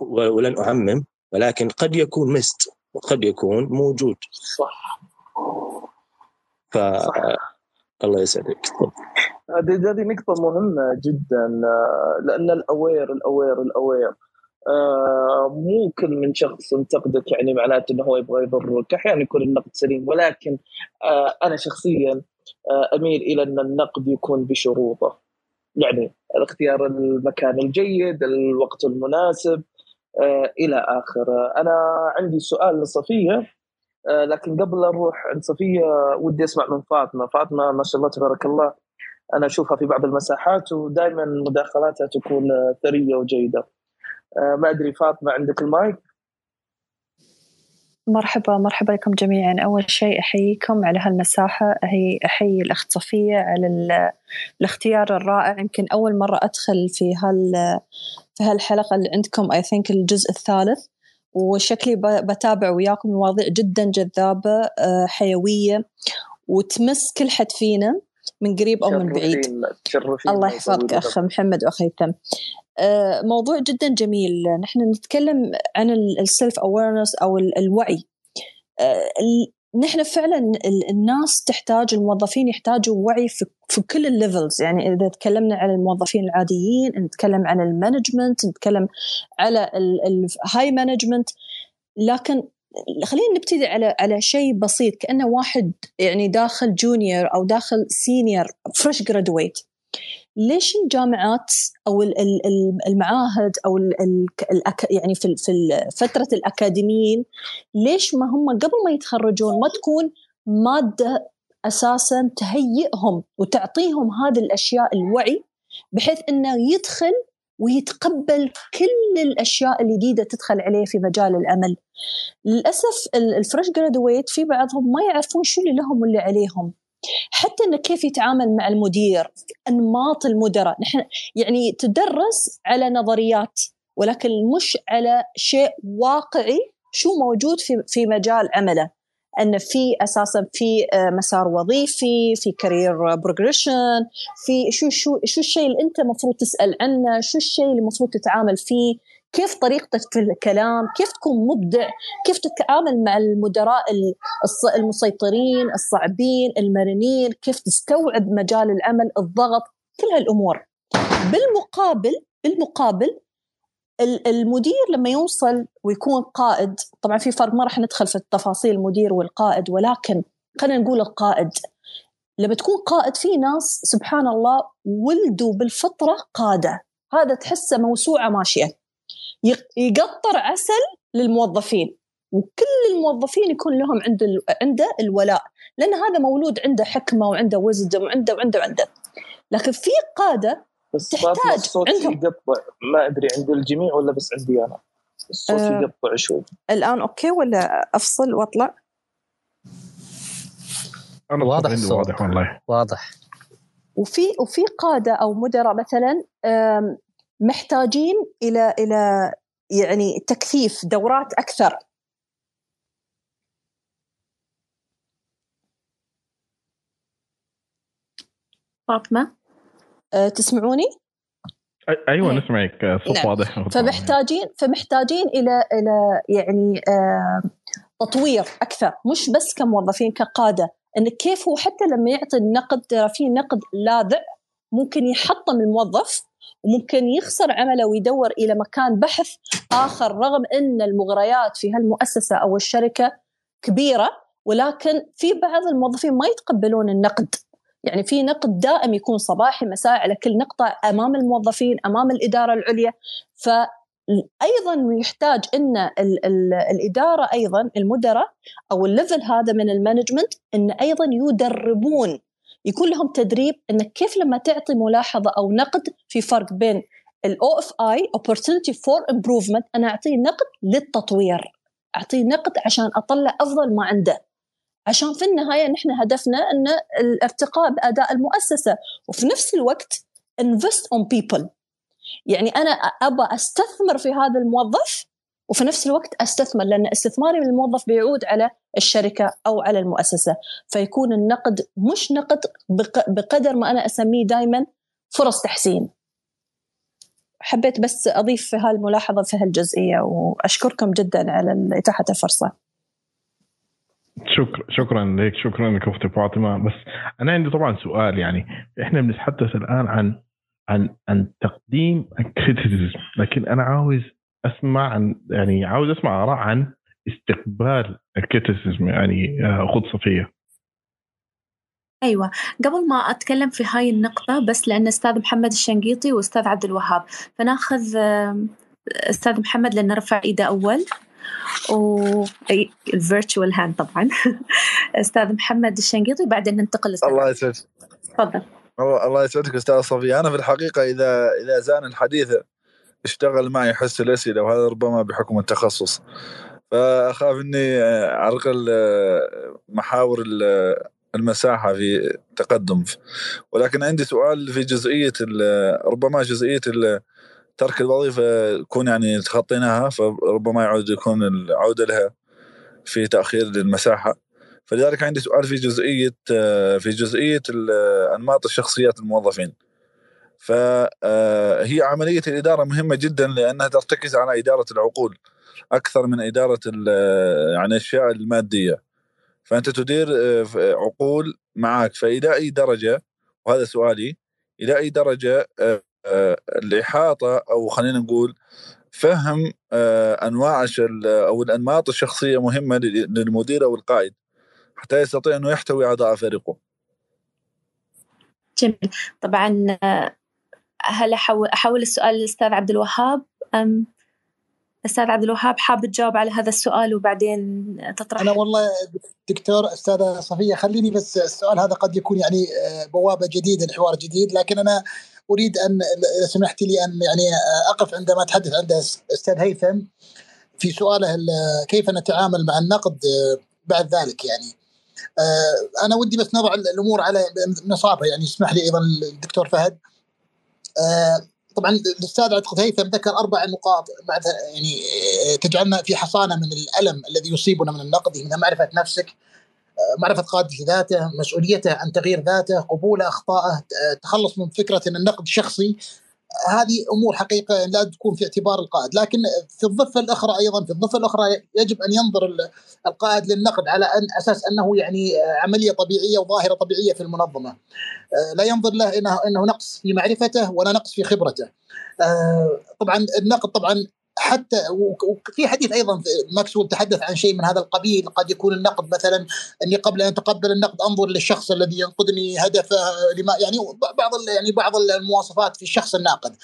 [SPEAKER 7] ولن أعمم ولكن قد يكون مست وقد يكون موجود.
[SPEAKER 3] صح.
[SPEAKER 7] ف الله يسعدك.
[SPEAKER 3] هذه هذه نقطة مهمة جدا لأن الأوير الأوير الأوير آه مو كل من شخص ينتقدك يعني معناته إنه هو يبغى يضرك. أحيانا يكون النقد سليم ولكن آه أنا شخصيا آه أميل إلى أن النقد يكون بشروطه. يعني اختيار المكان الجيد الوقت المناسب آه إلى آخره. أنا عندي سؤال لصفية. آه لكن قبل أروح عند صفية ودي أسمع من فاطمة. فاطمة ما شاء الله تبارك الله أنا أشوفها في بعض المساحات ودائما مداخلاتها تكون ثرية وجيدة. ما أدري فاطمة عندك المايك؟
[SPEAKER 9] مرحبا مرحبا لكم جميعا. أول شيء أحييكم على هالمساحة. هي أحيي الأخت صفية على الاختيار الرائع. يمكن أول مرة أدخل في هال في هالحلقة اللي عندكم I think الجزء الثالث. وشكلي بتابع وياكم مواضيع جدا جذابة حيوية وتمس كل حد فينا من قريب أو من بعيد. الله يحفظك أخ محمد وأخ هيثم موضوع جدا جميل. نحن نتكلم عن ال self awareness أو الوعي. نحن فعلا الناس تحتاج الموظفين يحتاجوا وعي في, في كل ال levels. يعني إذا تكلمنا عن الموظفين العاديين نتكلم عن ال management نتكلم على ال high management لكن خلينا نبتدي على على شيء بسيط. كأنه واحد يعني داخل junior أو داخل senior fresh graduate ليش الجامعات أو المعاهد أو يعني في فترة الأكاديميين ليش ما هم قبل ما يتخرجون ما تكون مادة أساسا تهيئهم وتعطيهم هذه الأشياء الوعي بحيث إنه يدخل ويتقبل كل الأشياء الجديدة تدخل عليه في مجال العمل. للأسف ال fresh graduate في بعضهم ما يعرفون شو اللي لهم واللي عليهم. حتى إنه كيف يتعامل مع المدير، أنماط المدراء، نحن يعني تدرس على نظريات ولكن مش على شيء واقعي شو موجود في في مجال عمله. أن في أساسا في آه، مسار وظيفي في career progression في شو شو شو الشيء اللي أنت المفروض تسأل عنه شو الشيء اللي المفروض تتعامل فيه كيف طريقتك في الكلام؟ كيف تكون مبدع؟ كيف تتعامل مع المدراء المسيطرين الصعبين المرنين؟ كيف تستوعب مجال العمل الضغط؟ كل هالأمور. بالمقابل بالمقابل المدير لما يوصل ويكون قائد طبعا في فرق ما راح ندخل في التفاصيل المدير والقائد ولكن خلينا نقول القائد. لما تكون قائد في ناس سبحان الله ولدوا بالفطرة قادة. هذا تحسه موسوعة ماشية. يقطر عسل للموظفين وكل الموظفين يكون لهم عند عنده الولاء لأن هذا مولود عنده حكمة وعنده وزدم وعنده وعنده وعنده. لكن في قادة
[SPEAKER 3] بس تحتاج الصوت عندهم يقطع. ما أدري عند الجميع ولا بس عندي أنا. الصوت أه. يقطع شوي.
[SPEAKER 9] الآن أوكي ولا أفصل وأطلع؟
[SPEAKER 8] أنا واضح الصوت. واضح والله. واضح.
[SPEAKER 9] وفي وفي قادة أو مدراء مثلا محتاجين إلى إلى يعني تكثيف دورات أكثر
[SPEAKER 2] فاطمة
[SPEAKER 9] أه، تسمعوني؟
[SPEAKER 4] أيوه إيه. نسمعك آه، صوت نعم. واضح
[SPEAKER 9] فمحتاجين فمحتاجين إلى إلى يعني آه تطوير أكثر مش بس كموظفين كقادة إن كيف هو حتى لما يعطي النقد ترى في نقد لاذع ممكن يحطم الموظف وممكن يخسر عمله ويدور إلى مكان بحث آخر رغم إن المغريات في هالمؤسسة أو الشركة كبيرة ولكن في بعض الموظفين ما يتقبلون النقد. يعني في نقد دائم يكون صباحي مسائي على كل نقطة أمام الموظفين أمام الإدارة العليا. فأيضا يحتاج أن ال ال الإدارة أيضا المدراء أو ال level هذا من ال management أن أيضا يدربون يكون لهم تدريب أنك كيف لما تعطي ملاحظة أو نقد في فرق بين ال OFI opportunity for improvement أنا أعطيه نقد للتطوير. أعطيه نقد عشان أطلع أفضل ما عنده. عشان في النهاية نحن هدفنا أن الارتقاء بأداء المؤسسة وفي نفس الوقت invest on people. يعني أنا أبى أستثمر في هذا الموظف وفي نفس الوقت أستثمر لأن استثماري من الموظف بيعود على الشركة أو على المؤسسة. فيكون النقد مش نقد بقدر ما أنا أسميه دائما فرص تحسين. حبيت بس أضيف في هالملاحظة في هالجزئية وأشكركم جدا على اتاحه الفرصة.
[SPEAKER 4] شكرا شكرا لك شكرا لك أختي فاطمة. بس أنا عندي طبعا سؤال يعني إحنا بنتحدث الآن عن عن عن تقديم ال criticism لكن أنا عاوز أسمع عن يعني عاوز أسمع آراء عن استقبال ال criticism يعني آه، اخت صفيه
[SPEAKER 2] أيوه. قبل ما أتكلم في هاي النقطة بس لأن أستاذ محمد الشنقيطي وأستاذ عبد الوهاب فناخذ أستاذ محمد لأنه رفع إيده أول. و ال virtual hand طبعا. أستاذ محمد الشنقيطي بعدين ننتقل
[SPEAKER 6] لأستاذ الله يسعدك.
[SPEAKER 2] تفضل.
[SPEAKER 6] الله يسعدك أستاذ صفية أنا في الحقيقة إذا إذا زان الحديث اشتغل معي حس الأسئلة وهذا ربما بحكم التخصص. فأخاف إني اعرقل محاور المساحة في تقدم. ولكن عندي سؤال في جزئية ربما جزئية ترك الوظيفة يكون يعني تخطيناها فربما يعود يكون العودة لها في تأخير للمساحة. فلذلك عندي سؤال في جزئية في جزئية أنماط الشخصيات الموظفين. فهي عملية الإدارة مهمة جدا لأنها ترتكز على إدارة العقول أكثر من إدارة يعني الأشياء المادية فأنت تدير عقول معك فإلى أي درجة وهذا سؤالي إلى أي درجة آه، الإحاطة أو خلينا نقول فهم آه، أنواع أو الأنماط الشخصية مهمة للمدير أو القائد حتى يستطيع أنه يحتوي اعضاء فريقه.
[SPEAKER 2] جميل طبعا هل أحول السؤال للأستاذ عبد الوهاب؟ أم أستاذ عبد الوهاب حاب تجاوب على هذا السؤال وبعدين تطرح؟
[SPEAKER 5] أنا والله دكتور أستاذة صفية خليني بس السؤال هذا قد يكون يعني آه، بوابة جديده لحوار جديد لكن أنا أريد أن سمحت لي أن يعني أقف عندما تحدث عند أستاذ هيثم في سؤاله كيف نتعامل مع النقد بعد ذلك يعني؟ آه، أنا ودي بس نضع الأمور على نصابها يعني اسمح لي أيضا الدكتور فهد. آه، طبعا الأستاذ اعتقد هيثم ذكر أربع نقاط يعني آه، تجعلنا في حصانة من الألم الذي يصيبنا من النقد منها معرفة نفسك معرفة قادة ذاته مسؤوليته عن تغيير ذاته قبول أخطائه تخلص من فكرة أن النقد شخصي هذه أمور حقيقة لا تكون في اعتبار القائد، لكن في الضفة الأخرى أيضا في الضفة الأخرى يجب أن ينظر القائد للنقد على أن أساس أنه يعني عملية طبيعية وظاهرة طبيعية في المنظمة. آه، لا ينظر له انه إنه نقص في معرفته ولا نقص في خبرته. آه، طبعا النقد طبعا حتى وفي حديث أيضا ماكسويل تحدث عن شيء من هذا القبيل قد يكون النقد مثلا أني قبل أن أتقبل النقد أنظر للشخص الذي ينقدني هدفه لما يعني بعض يعني بعض المواصفات في الشخص الناقد.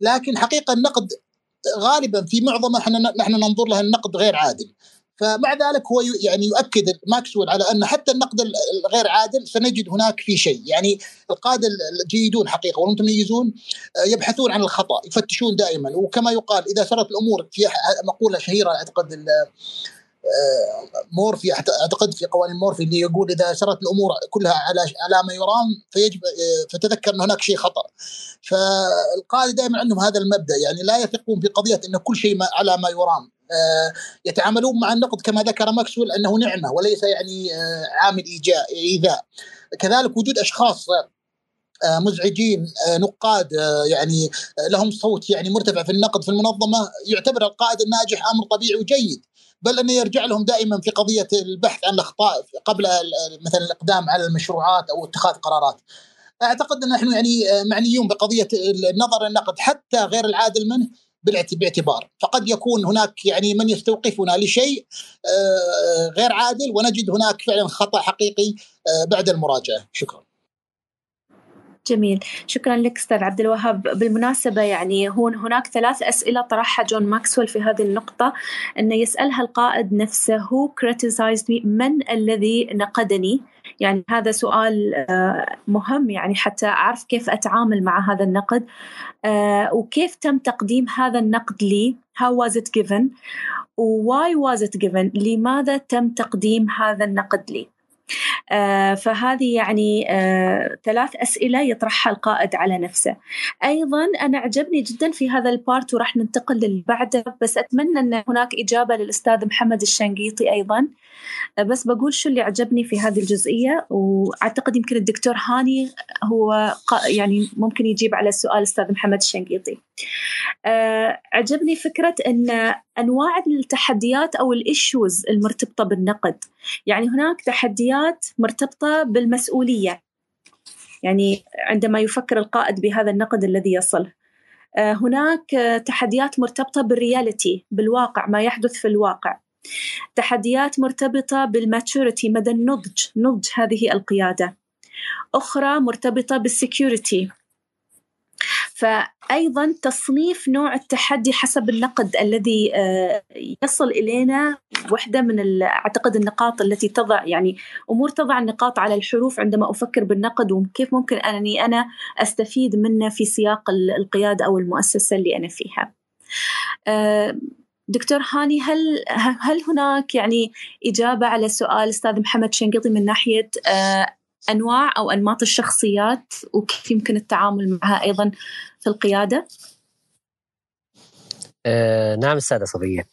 [SPEAKER 5] لكن حقيقة النقد غالبا في معظمه إحنا نحن ننظر له النقد غير عادل. فمع ذلك هو يعني يؤكد ماكسويل على أن حتى النقد الغير عادل سنجد هناك في شيء. يعني القادة الجيدون حقيقة والمتميزون آه، يبحثون عن الخطأ يفتشون دائما. وكما يقال إذا سرت الأمور في مقولة شهيرة أعتقد آه، مورفي أعتقد في قوانين مورفي اللي يقول إذا سرت الأمور كلها على على ما يرام فيجب آه، فتذكر أن هناك شيء خطأ. فالقادة دائما عندهم هذا المبدأ. يعني لا يثقون بقضيه إن كل شيء على ما يرام. يتعاملون مع النقد كما ذكر ماكسويل أنه نعمة وليس يعني آه، عامل إيذاء. كذلك وجود أشخاص آه، مزعجين نقاد يعني لهم صوت يعني مرتفع في النقد في المنظمة يعتبر القائد الناجح أمر طبيعي وجيد. بل أنه يرجع لهم دائما في قضية البحث عن الأخطاء قبل مثلا الإقدام على المشروعات أو اتخاذ قرارات. أعتقد أن نحن يعني معنيون بقضية النظر النقد حتى غير العادل منه. باعتبار. فقد يكون هناك يعني من يستوقفنا لشيء آه، غير عادل ونجد هناك فعلا خطأ حقيقي آه، بعد المراجعة. شكرا.
[SPEAKER 2] جميل. شكرا لك أستاذ عبد الوهاب. بالمناسبة يعني هون هناك ثلاث أسئلة طرحها جون ماكسويل في هذه النقطة. إنه يسألها القائد نفسه هو criticized me من الذي نقدني؟ يعني هذا سؤال آه، مهم. يعني حتى أعرف كيف أتعامل مع هذا النقد آه، وكيف تم تقديم هذا النقد لي؟ How was it given why was it given لماذا تم تقديم هذا النقد لي؟ فهذه يعني آه ثلاث أسئلة يطرحها القائد على نفسه. أيضا أنا عجبني جدا في هذا البارت وراح ننتقل للي بعده بس أتمنى أن هناك إجابة للأستاذ محمد الشنقيطي أيضا. بس بقول شو اللي عجبني في هذه الجزئية وأعتقد يمكن الدكتور هاني هو يعني ممكن يجيب على السؤال أستاذ محمد الشنقيطي. عجبني فكرة أن أنواع التحديات أو ال issues المرتبطة بالنقد. يعني هناك تحديات مرتبطة بالمسؤولية. يعني عندما يفكر القائد بهذا النقد الذي يصل. أه هناك تحديات مرتبطة بال reality بالواقع ما يحدث في الواقع. تحديات مرتبطة بال maturity مدى النضج نضج هذه القيادة. أخرى مرتبطة بال security فأيضا تصنيف نوع التحدي حسب النقد الذي آه، يصل إلينا. واحدة من أعتقد النقاط التي تضع يعني أمور تضع النقاط على الحروف عندما أفكر بالنقد وكيف ممكن أنني أنا أستفيد منه في سياق القيادة أو المؤسسة اللي أنا فيها. آه، دكتور هاني هل هل هناك يعني إجابة على سؤال أستاذ محمد شنقيطي من ناحية آه، أنواع أو أنماط الشخصيات وكيف يمكن التعامل معها أيضا في القيادة؟
[SPEAKER 8] آه نعم أستاذة صفيه.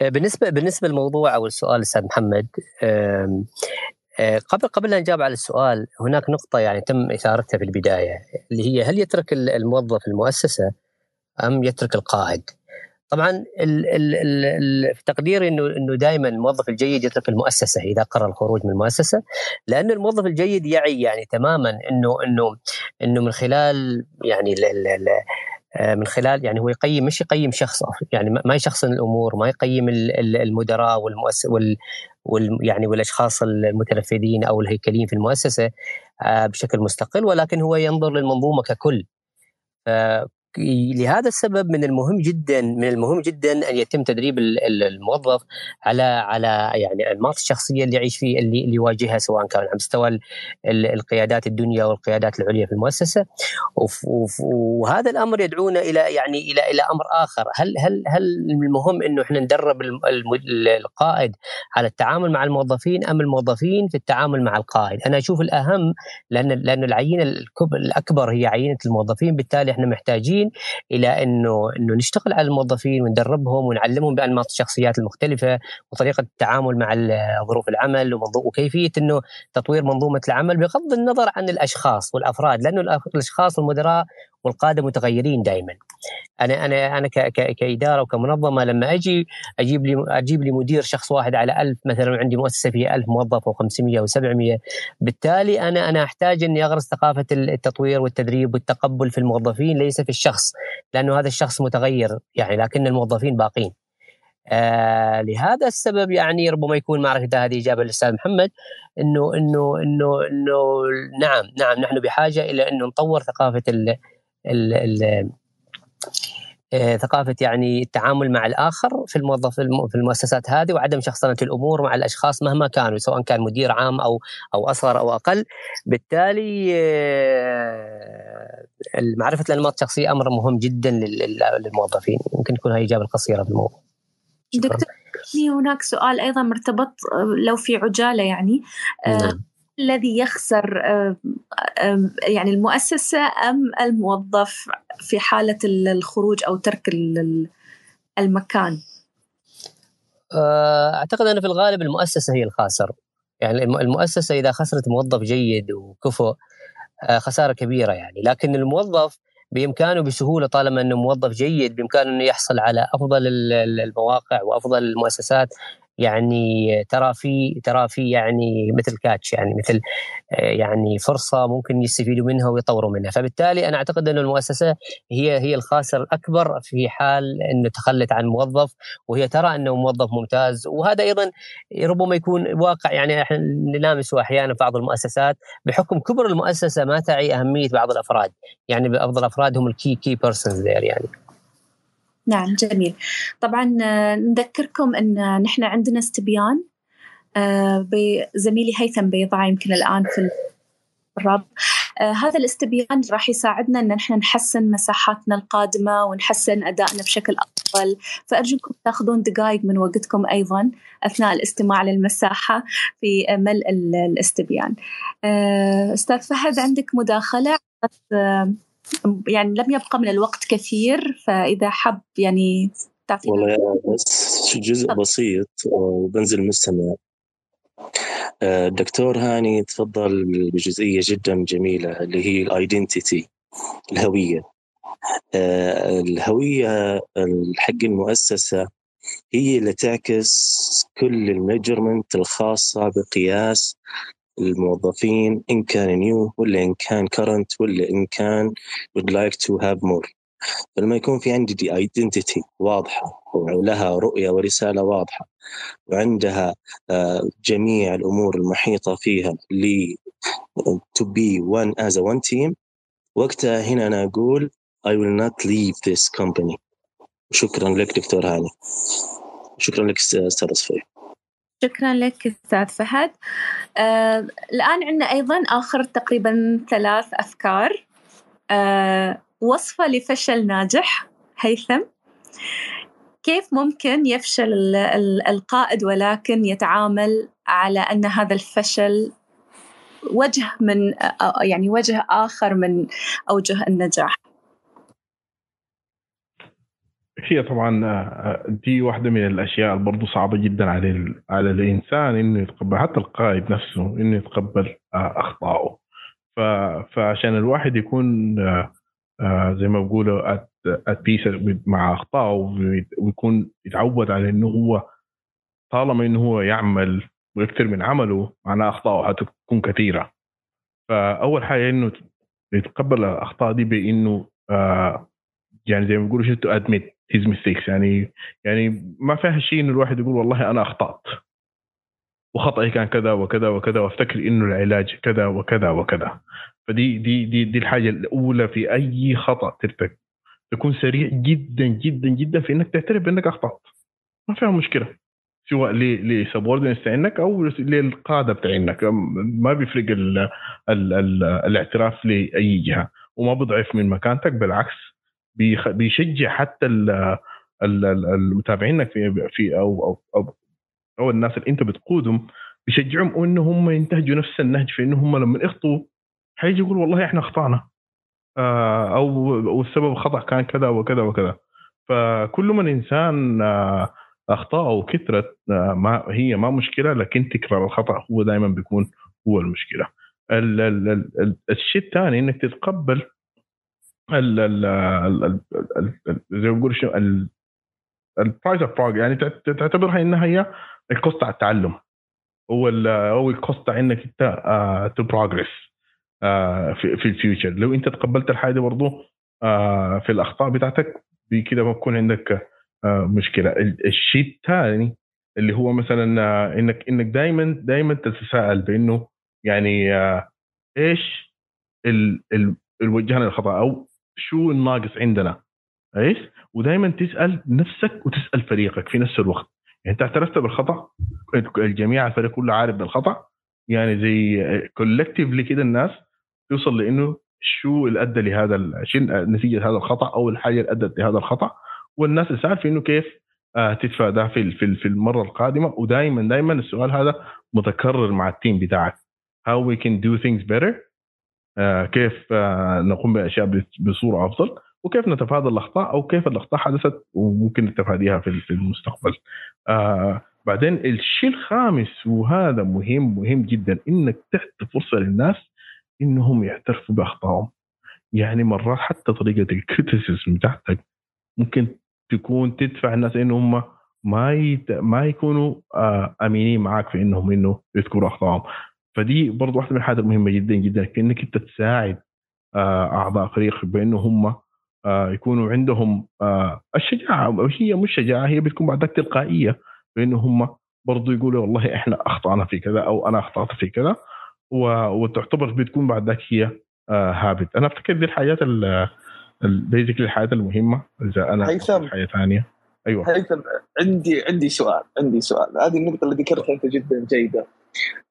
[SPEAKER 8] آه بالنسبة بالنسبة للموضوع أو السؤال أستاذ محمد آه آه قبل قبل أن نجاوب على السؤال هناك نقطة يعني تم إثارتها في البداية اللي هي هل يترك الموظف المؤسسة أم يترك القائد؟ طبعا ال ال ال في تقديري إنه إنه دائما الموظف الجيد يترك المؤسسة إذا قرر الخروج من المؤسسة لأن الموظف الجيد يعي يعني تماما إنه إنه إنه من خلال يعني ال ال آه، من خلال يعني هو يقيم مش يقيم شخص يعني ما يشخصن الأمور ما يقيم المدراء والمؤسس وال, وال يعني والأشخاص المتنفذين أو الهيكليين في المؤسسة آه، بشكل مستقل ولكن هو ينظر للمنظومة ككل. لهذا السبب من المهم جدا من المهم جدا أن يتم تدريب الموظف على على يعني أنماط الشخصية اللي يعيش فيه اللي, يواجهها سواء كان على مستوى القيادات الدنيا والقيادات العليا في المؤسسة. وهذا الأمر يدعونا إلى يعني إلى إلى أمر آخر. هل هل هل المهم إنه إحنا ندرب القائد على التعامل مع الموظفين أم الموظفين في التعامل مع القائد؟ أنا أشوف الأهم لأن لأن العينة الأكبر هي عينة الموظفين بالتالي إحنا محتاجين الموظفين إلى أنه أنه نشتغل على الموظفين وندربهم ونعلمهم بأنماط الشخصيات المختلفة وطريقة التعامل مع ظروف العمل وكيفية أنه تطوير منظومة العمل بغض النظر عن الأشخاص والأفراد لأنه الأشخاص والمدراء والقادة متغيرين دائما أنا أنا أنا كإدارة وكمنظمة لما أجي أجيب لي أجيب لي مدير شخص واحد على ألف مثلا عندي مؤسسة فيها 1000 موظف أو 500 أو 700 بالتالي أنا أنا أحتاج إني أغرس ثقافة التطوير والتدريب والتقبل في الموظفين ليس في الشخص لأنه هذا الشخص متغير يعني لكن الموظفين باقين. آه لهذا السبب يعني ربما يكون اذا هذه إجابة للأستاذ محمد إنه إنه إنه إنه نعم نعم نحن بحاجة إلى إنه نطور ثقافة ال ال آه، ثقافة يعني التعامل مع الآخر في الموظف في المؤسسات هذه وعدم شخصنة الأمور مع الأشخاص مهما كانوا سواء كان مدير عام أو أو أصغر أو أقل. بالتالي آه، معرفة الأنماط الشخصية أمر مهم جدا للموظفين. يمكن تكون هاي الإجابة القصيرة في الموضوع.
[SPEAKER 2] دكتور هناك سؤال أيضا مرتبط لو في عجالة يعني. نعم. الذي يخسر يعني المؤسسة أم الموظف في حالة الخروج أو ترك المكان؟
[SPEAKER 8] آه، أعتقد أن في الغالب المؤسسة هي الخاسر يعني المؤسسة إذا خسرت موظف جيد وكفؤ آه، خسارة كبيرة يعني لكن الموظف بإمكانه بسهولة طالما أنه موظف جيد بإمكانه انه يحصل على أفضل المواقع وأفضل المؤسسات يعني ترى في ترى في يعني مثل كاتش يعني مثل آه، يعني فرصة ممكن يستفيدوا منها ويطوروا منها. فبالتالي أنا أعتقد انه المؤسسة هي هي الخاسر الأكبر في حال انه تخلت عن موظف وهي ترى أنه موظف ممتاز. وهذا أيضا ربما يكون واقع يعني إحنا نلامسه أحيانا في بعض المؤسسات بحكم كبر المؤسسة ما تعي أهمية بعض الأفراد. يعني افضل الافراد هم ال key key persons يعني.
[SPEAKER 2] نعم جميل. طبعا نذكركم أن نحن عندنا استبيان آه، بزميلي هيثم بيضع يمكن الآن في الرابط آه هذا الاستبيان راح يساعدنا إن نحن نحسن مساحاتنا القادمة ونحسن أدائنا بشكل أفضل. فأرجوكم تاخذون دقائق من وقتكم أيضا أثناء الاستماع للمساحة في ملء الاستبيان. آه أستاذ فهد عندك مداخلة؟ يعني لم يبقى من الوقت كثير فإذا حب يعني
[SPEAKER 7] تعطينا والله بس جزء بسيط وبنزل مستمع. الدكتور آه، هاني تفضل بجزئية جدا جميلة اللي هي الايدنتيتي الهوية. آه، الهوية حق المؤسسة هي اللي تعكس كل ال measurement الخاصة بقياس الموظفين إن كان new ولا إن كان current ولا إن كان would like to have more. فلما يكون في عندي the identity واضحة ولها رؤية ورسالة واضحة وعندها آه، جميع الأمور المحيطة فيها ل be one as a one team وقتها هنا أنا أقول I will not leave this company. شكرا لك دكتور هاني. شكرا لك أستاذ صفيه
[SPEAKER 2] شكرا لك أستاذ فهد. آه الآن عندنا أيضا آخر تقريبا ثلاث أفكار. آه وصفة لفشل ناجح. هيثم كيف ممكن يفشل القائد ولكن يتعامل على أن هذا الفشل وجه من يعني وجه آخر من أوجه النجاح؟
[SPEAKER 4] هي طبعا آه، دي واحدة من الأشياء برضو صعبة جدا على على الإنسان إنه يتقبل حتى القائد نفسه إنه يتقبل آه، أخطائه. فعشان الواحد يكون آه، زي ما بقولوا ات بيس مع أخطائه ويكون يتعود على إنه هو طالما إنه هو يعمل ويكثر من عمله معناه أخطائه حتكون كثيرة. فأول حاجة إنه يتقبل الأخطاء دي بإنه يعني زي ما بيقولوا to admit his mistakes يعني يعني ما فيها شيء إنه الواحد يقول والله أنا أخطأت. وخطأي كان كذا وكذا وكذا وأفتكر إنه العلاج كذا وكذا وكذا. فدي دي دي دي الحاجة الأولى في أي خطأ ترتكب. تكون سريع جدا جدا جدا في إنك تعترف بانك أخطأت. ما فيها مشكلة. سواء لسبوردنس عندك أو للقاده بتاعينك. ما بيفرق ال ال ال الاعتراف لأي جهة. وما بيضعف من مكانتك بالعكس. بيشجع حتى المتابعينك في في أو أو أو, الناس اللي أنت بتقودهم بيشجعهم انه هم ينتهجوا نفس النهج في انه هم لما يخطوا حيجي يقول والله إحنا اخطانا آه، أو والسبب الخطا كان كذا وكذا وكذا. فكل ما الانسان آه، اخطاءه كثرت آه، ما هي ما مشكلة لكن تكرار الخطأ هو دائما بيكون هو المشكلة. الشيء الثاني إنك تتقبل ال ال زي ما بقول شنو ال price of progress يعني تعتبرها إنها هي ال cost على التعلم. هو هو ال cost انك أنت to progress في في ال future لو أنت تقبلت الحاجة دي برضه آه، في الأخطاء بتاعتك بكده بكون عندك آه، مشكلة. الشيء الثاني اللي هو مثلا آه، إنك إنك دائما دائما تتساءل بإنه يعني إيش ال ال الوجهنا للخطا أو شو الناقص عندنا؟ إيش؟ ودائما تسأل نفسك وتسأل فريقك في نفس الوقت. يعني أنت اعترفت بالخطأ؟ الجميع الفريق كله عارف بالخطأ؟ يعني زي collectively كده الناس توصل لإنه شو اللي أدى لهذا نتيجة هذا الخطأ أو الحاجة اللي أدت لهذا الخطأ؟ والناس في إنه كيف آه، تتفاداه في في المرة القادمة. ودائما دائما السؤال هذا متكرر مع ال team بتاعك. How we can do things better كيف آه، نقوم بأشياء بصورة أفضل وكيف نتفادى الأخطاء أو كيف الأخطاء حدثت وممكن نتفاديها في المستقبل. بعدين الشيء الخامس وهذا مهم مهم جدا إنك تعطي فرصة للناس إنهم يعترفوا بأخطائهم. يعني مرات حتى طريقة الكريتيسيزم بتاعتك ممكن تكون تدفع الناس إنهم ما يت... ما يكونوا آه أمينين معك في إنهم إنه يذكروا أخطائهم. فدي برضه واحدة من الحاجات المهمة جدا جدا انك أنت تساعد آه أعضاء فريق بأنه هم آه يكونوا عندهم آه الشجاعة. هي مش شجاعة هي بتكون بعدك تلقائية بأنه هم برضه يقولوا والله إحنا أخطأنا في كذا أو أنا أخطأت في كذا وتعتبر بتكون بعد ذاك هي هابت. أنا أفتكر دي الحاجات البيزك الحاجات المهمة. إذا أنا
[SPEAKER 3] هيثم.
[SPEAKER 4] حاجة ثانية. أيوه.
[SPEAKER 3] هيثم عندي عندي سؤال عندي سؤال. هذه النقطة اللي ذكرتها أنت جدا جيدة.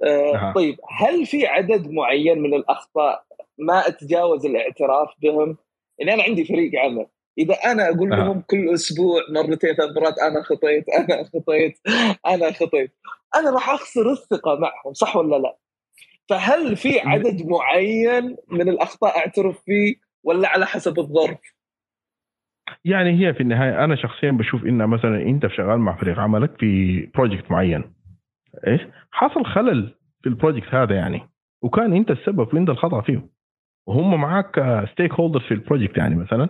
[SPEAKER 3] آه طيب هل في عدد معين من الأخطاء ما أتجاوز الاعتراف بهم؟ يعني أنا عندي فريق عمل إذا أنا أقول آه. لهم كل أسبوع مرتين ثلاث مرات أنا خطيت أنا خطيت أنا خطيت أنا راح أخسر الثقة معهم صح ولا لا؟ فهل في عدد معين من الأخطاء أعترف فيه ولا على حسب الظرف؟
[SPEAKER 4] يعني هي في النهاية أنا شخصيا بشوف إن مثلا أنت شغال مع فريق عملك في project معين إيش؟ حصل خلل في ال project هذا يعني. وكان أنت السبب وانت الخطأ فيه وهم معاك stakeholder في ال project يعني مثلا.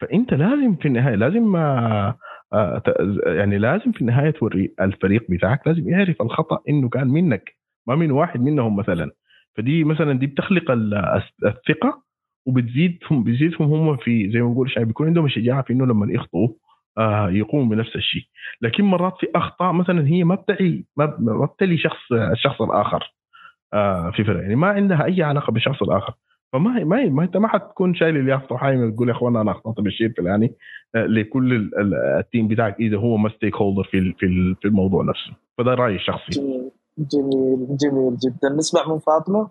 [SPEAKER 4] فأنت لازم في النهاية لازم آه، آه، يعني لازم في النهاية توري الفريق بتاعك لازم يعرف الخطأ إنه كان منك ما من واحد منهم مثلا. فدي مثلا دي بتخلق الثقة وبتزيدهم بتزيدهم هم في زي ما بنقول شيء بيكون عندهم الشجاعه في إنه لما يخطئوا آه يقوموا بنفس الشيء. لكن مرات في أخطاء مثلا هي ما بتعي ما بتلي شخص الشخص الآخر آه في فرق. يعني ما عندها أي علاقة بالشخص الآخر. فما ما ما انت ما حتكون شايل اليافطة وحايم تقول يا أخوان أنا أخطأت بالشيء الفلاني آه لكل ال team بتاعك إذا هو ما stakeholder في في الموضوع نفسه. فده رأيي الشخصي.
[SPEAKER 3] جميل. جميل. جدا. نسمع من فاطمة.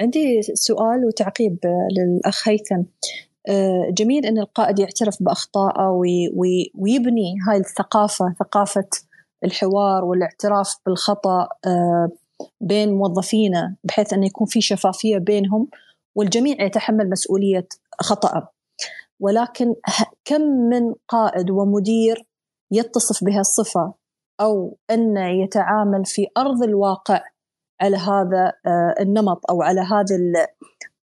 [SPEAKER 9] عندي سؤال وتعقيب للأخ هيثم. جميل أن القائد يعترف بأخطائه ويبني هاي الثقافة ثقافة الحوار والإعتراف بالخطأ أه، بين موظفينه بحيث أن يكون في شفافية بينهم والجميع يتحمل مسؤولية خطأه. ولكن كم من قائد ومدير يتصف بهالصفة أو أنه يتعامل في أرض الواقع على هذا آه، النمط أو على هذا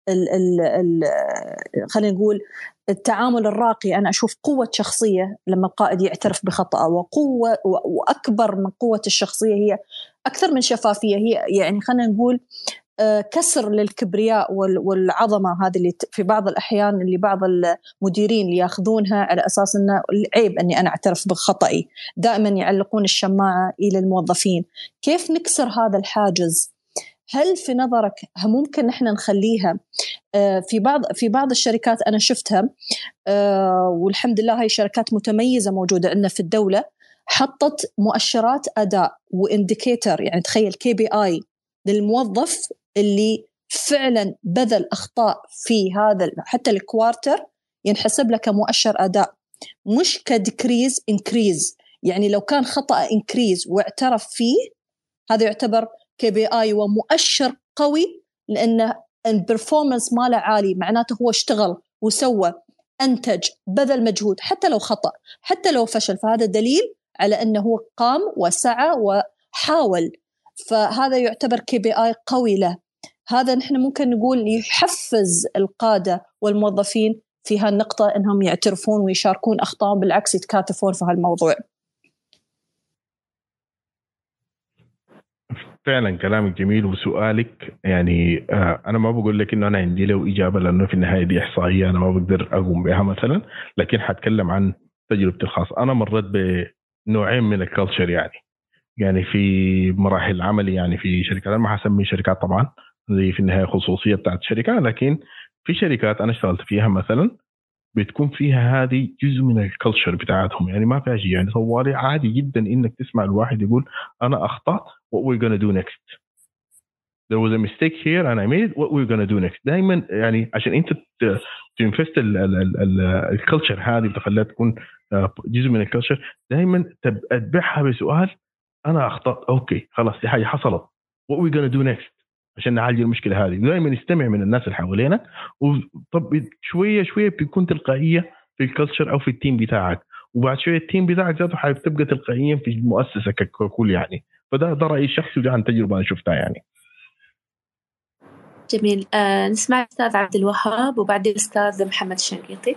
[SPEAKER 9] ال ال ال خلينا نقول التعامل الراقي. أنا أشوف قوة شخصية لما القائد يعترف بخطأه وقوة وأكبر من قوة الشخصية هي أكثر من شفافية. هي يعني خلينا نقول آه، كسر للكبرياء والعظمة هذه اللي في بعض الأحيان اللي بعض المديرين اللي ياخذونها على أساس إنه عيب إني أنا أعترف بخطئي. دائما يعلقون الشماعة إلى الموظفين. كيف نكسر هذا الحاجز؟ هل في نظرك ممكن إحنا نخليها آه، في بعض في بعض الشركات أنا شفتها آه، والحمد لله هاي شركات متميزة موجودة عندنا في الدولة حطت مؤشرات أداء و indicator يعني تخيل KPI للموظف اللي فعلا بذل أخطاء في هذا حتى ال quarter ينحسب له كمؤشر أداء مش ك decrease increase يعني لو كان خطأ increase واعترف فيه هذا يعتبر KPI ومؤشر قوي لأنه ال performance ماله عالي معناته هو اشتغل وسوى أنتج بذل مجهود حتى لو خطأ حتى لو فشل. فهذا دليل على أنه هو قام وسعى وحاول. فهذا يعتبر KPI قوي له. هذا نحن ممكن نقول يحفز القادة والموظفين في هالنقطة إنهم يعترفون ويشاركون أخطائهم بالعكس يتكاتفون في هالموضوع.
[SPEAKER 4] فعلا كلامك جميل وسؤالك. يعني آه أنا ما بقول لك إنه أنا عندي له إجابة لأنه في النهاية دي إحصائية أنا ما بقدر أقوم بها مثلا لكن حتكلم عن تجربتي الخاصة. أنا مريت بنوعين من ال culture يعني. يعني في مراحل عملي يعني في شركات أنا ما حسمي شركات طبعا زي في النهاية خصوصية بتاعت الشركة لكن في شركات أنا اشتغلت فيها مثلا بتكون فيها هذه جزء من ال culture بتاعتهم. يعني ما فيها شيء يعني طوالي عادي جدا إنك تسمع الواحد يقول أنا أخطأت what we're gonna do next. There was a mistake here and I made it. What we're gonna do next. دائما يعني عشان انت تنفست ال culture هذه بتخليها تكون آه، جزء من ال culture دائما تتبعها بسؤال أنا أخطأت. okay خلاص دي حاجة حصلت. What we're gonna do next عشان نعالج المشكلة هذه. دائما نستمع من الناس اللي حوالينا وطب شوية شوية بيكون تلقائيه في ال culture أو في ال team بتاعك. وبعد شوية ال team بتاعك ذاته حتبقى تلقائيا في المؤسسه ككل يعني. فده ده رأيي الشخصي وده عن تجربة أنا شفتها يعني.
[SPEAKER 2] جميل. آه نسمع الاستاذ عبد الوهاب وبعدين الاستاذ محمد الشنقيطي.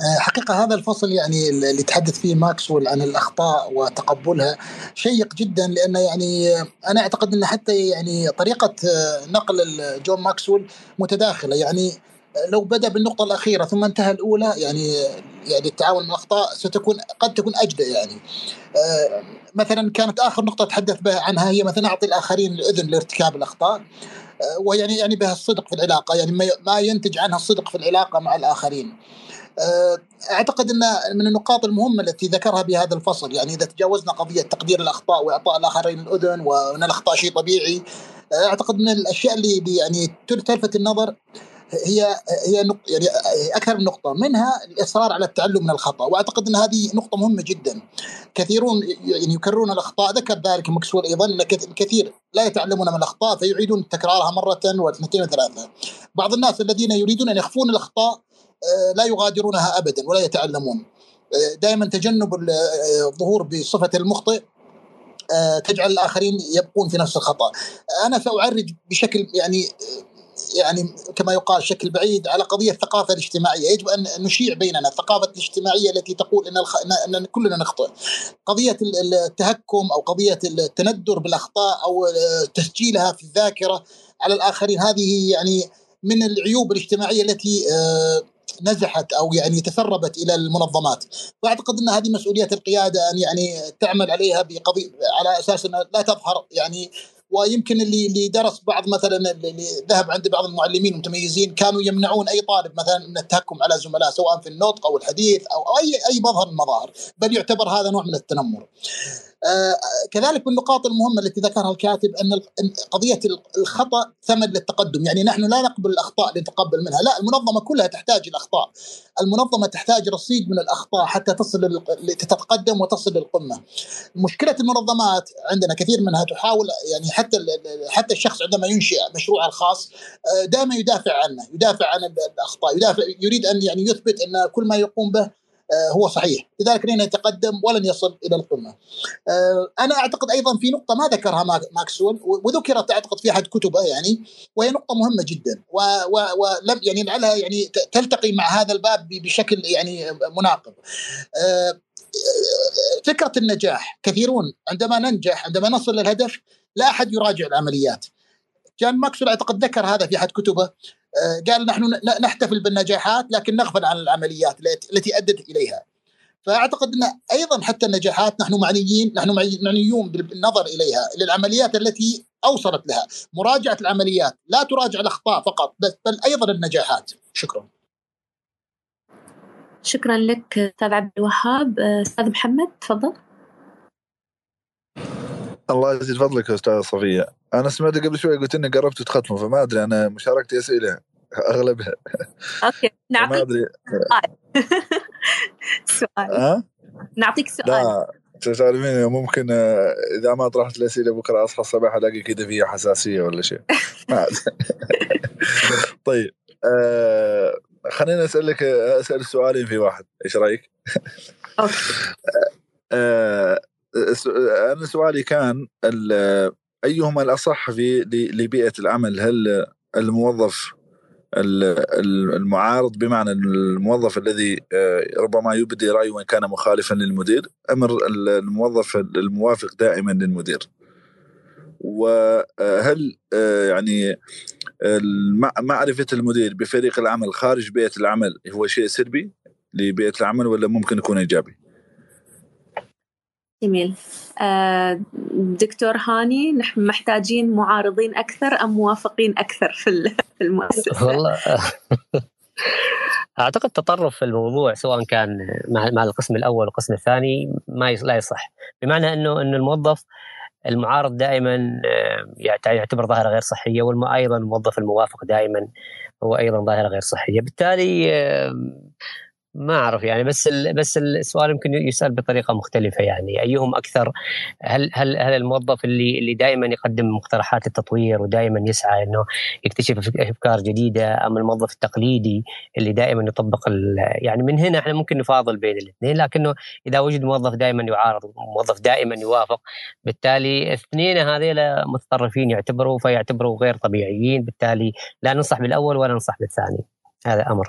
[SPEAKER 5] آه، حقيقة هذا الفصل يعني اللي تحدث فيه ماكسويل عن الأخطاء وتقبلها شيق جدا لأنه يعني أنا أعتقد أن حتى يعني طريقة آه، نقل جون ماكسويل متداخلة. يعني لو بدأ بالنقطة الأخيرة ثم انتهى الأولى يعني يعني التعامل مع الاخطاء ستكون قد تكون أجدى يعني. آه، مثلا كانت آخر نقطة تحدث بها عنها هي مثلا أعطي الآخرين الإذن لارتكاب الأخطاء. ويعني يعني بها الصدق في العلاقة يعني ما ينتج عنها الصدق في العلاقة مع الآخرين. آه، أعتقد أن من النقاط المهمة التي ذكرها بهذا الفصل يعني إذا تجاوزنا قضية تقدير الأخطاء وإعطاء الآخرين الإذن وأن الأخطاء شيء طبيعي آه، أعتقد من الأشياء اللي يعني تلفت النظر هي هي يعني أكثر من نقطة منها الإصرار على التعلم من الخطأ وأعتقد إن هذه نقطة مهمة جدا. كثيرون يعني يكررون الأخطاء ذكر ذلك مكسور أيضا إن كثير لا يتعلمون من الأخطاء فيعيدون تكرارها مرة واثنتين وثلاثة. بعض الناس الذين يريدون أن يخفون الأخطاء آه، لا يغادرونها ابدا ولا يتعلمون. آه، دائما تجنب آه، الظهور بصفة المخطئ تجعل الآخرين يبقون في نفس الخطأ. أنا سأعرج بشكل يعني يعني كما يقال بشكل بعيد على قضية الثقافة الاجتماعية، يجب أن نشيع بيننا الثقافة الاجتماعية التي تقول إن الخ... ان كلنا نخطئ. قضية التهكم أو قضية التندر بالأخطاء أو تسجيلها في الذاكرة على الآخرين هذه يعني من العيوب الاجتماعية التي نزحت أو يعني تسربت إلى المنظمات وأعتقد أن هذه مسؤوليه القيادة أن يعني تعمل عليها بقضيه على أساس انها لا تظهر يعني ويمكن اللي اللي درس بعض مثلا اللي ذهب عند بعض المعلمين المتميزين كانوا يمنعون أي طالب مثلا من التهكم على زملاء سواء في النطق أو الحديث أو اي أي مظهر من المظاهر بل يعتبر هذا نوع من التنمر. آه كذلك من النقاط المهمة التي ذكرها الكاتب أن قضية الخطأ ثمن للتقدم. يعني نحن لا نقبل الأخطاء لنتقبل منها. لا المنظمة كلها تحتاج الأخطاء المنظمة تحتاج رصيد من الأخطاء حتى تصل تتقدم وتصل للقمة. مشكلة المنظمات عندنا كثير منها تحاول يعني حتى حتى الشخص عندما ينشئ مشروعه الخاص آه، دائما يدافع عنه يدافع عن الأخطاء يدافع يريد أن يعني يثبت أن كل ما يقوم به هو صحيح. لذلك لن يتقدم ولن يصل إلى القمة. آه، أنا أعتقد أيضا في نقطة ما ذكرها ماكسويل وذكرت أعتقد في أحد كتبه يعني وهي نقطة مهمة جدا. ولم يعني لعلها يعني تلتقي مع هذا الباب بشكل يعني مناقض. آه، فكرة النجاح. كثيرون عندما ننجح عندما نصل للهدف لا أحد يراجع العمليات. جان ماكسويل أعتقد ذكر هذا في أحد كتبه. آه، قال نحن نحتفل بالنجاحات لكن نغفل عن العمليات التي- أدت إليها. فأعتقد أن أيضا حتى النجاحات نحن معنيين نحن معنيون بالنظر إليها للعمليات التي أوصلت لها. مراجعة العمليات لا تراجع الأخطاء فقط بل أيضا النجاحات. شكرا.
[SPEAKER 2] شكرا لك أستاذ عبد الوهاب. آه، أستاذ محمد تفضل.
[SPEAKER 6] الله يزيد فضلك يا أستاذ صفية. أنا سمعت قبل شوي قلت إني قربت تختموا فما أدري أنا مشاركتي أسئلة أغلبها.
[SPEAKER 2] أوكي
[SPEAKER 6] ما
[SPEAKER 2] نعطيك
[SPEAKER 6] أدري.
[SPEAKER 2] سؤال.
[SPEAKER 6] ها؟
[SPEAKER 2] نعطيك سؤال.
[SPEAKER 6] لا تعرفين ممكن آه، إذا ما طرحت الأسئلة بكرة أصحى الصباح ألاقي كذا فيها حساسية ولا شيء. طيب آه خليني أسألك أسأل سؤالين في واحد. إيش رأيك؟
[SPEAKER 2] أوكي.
[SPEAKER 6] آه أنا سؤالي كان أيهما الأصح في لبيئة العمل هل الموظف ال- ال- المعارض بمعنى الموظف الذي آه، ربما يبدي رأيه وإن كان مخالفا للمدير أم ال- الموظف الموافق دائما للمدير وهل آه، يعني المع- معرفة المدير بفريق العمل خارج بيئة العمل هو شيء سلبي لبيئة العمل ولا ممكن يكون إيجابي؟
[SPEAKER 2] جميل. آه، دكتور هاني نحن محتاجين معارضين أكثر أم موافقين أكثر في ال- في المؤسسة؟
[SPEAKER 8] والله أعتقد تطرف في الموضوع سواء كان مع القسم الأول والقسم الثاني ما لا يصح. بمعنى انه إنه الموظف المعارض دائما آه، يعت- يعتبر ظاهرة غير صحية وأيضا الموظف الموافق دائما هو أيضا ظاهرة غير صحية. بالتالي آه، ما أعرف يعني بس بس السؤال يمكن يسأل بطريقة مختلفة يعني. أيهم أكثر؟ هل هل هل الموظف اللي اللي دائما يقدم مقترحات التطوير ودائما يسعى إنه يكتشف أفكار جديدة أم الموظف التقليدي اللي دائما يطبق يعني من هنا إحنا ممكن نفاضل بين الاثنين لكنه إذا وجد موظف دائما يعارض وموظف دائما يوافق بالتالي الاثنين هذيلا متطرفين يعتبروا فيعتبروا غير طبيعيين بالتالي لا ننصح بالأول ولا ننصح بالثاني. هذا أمر.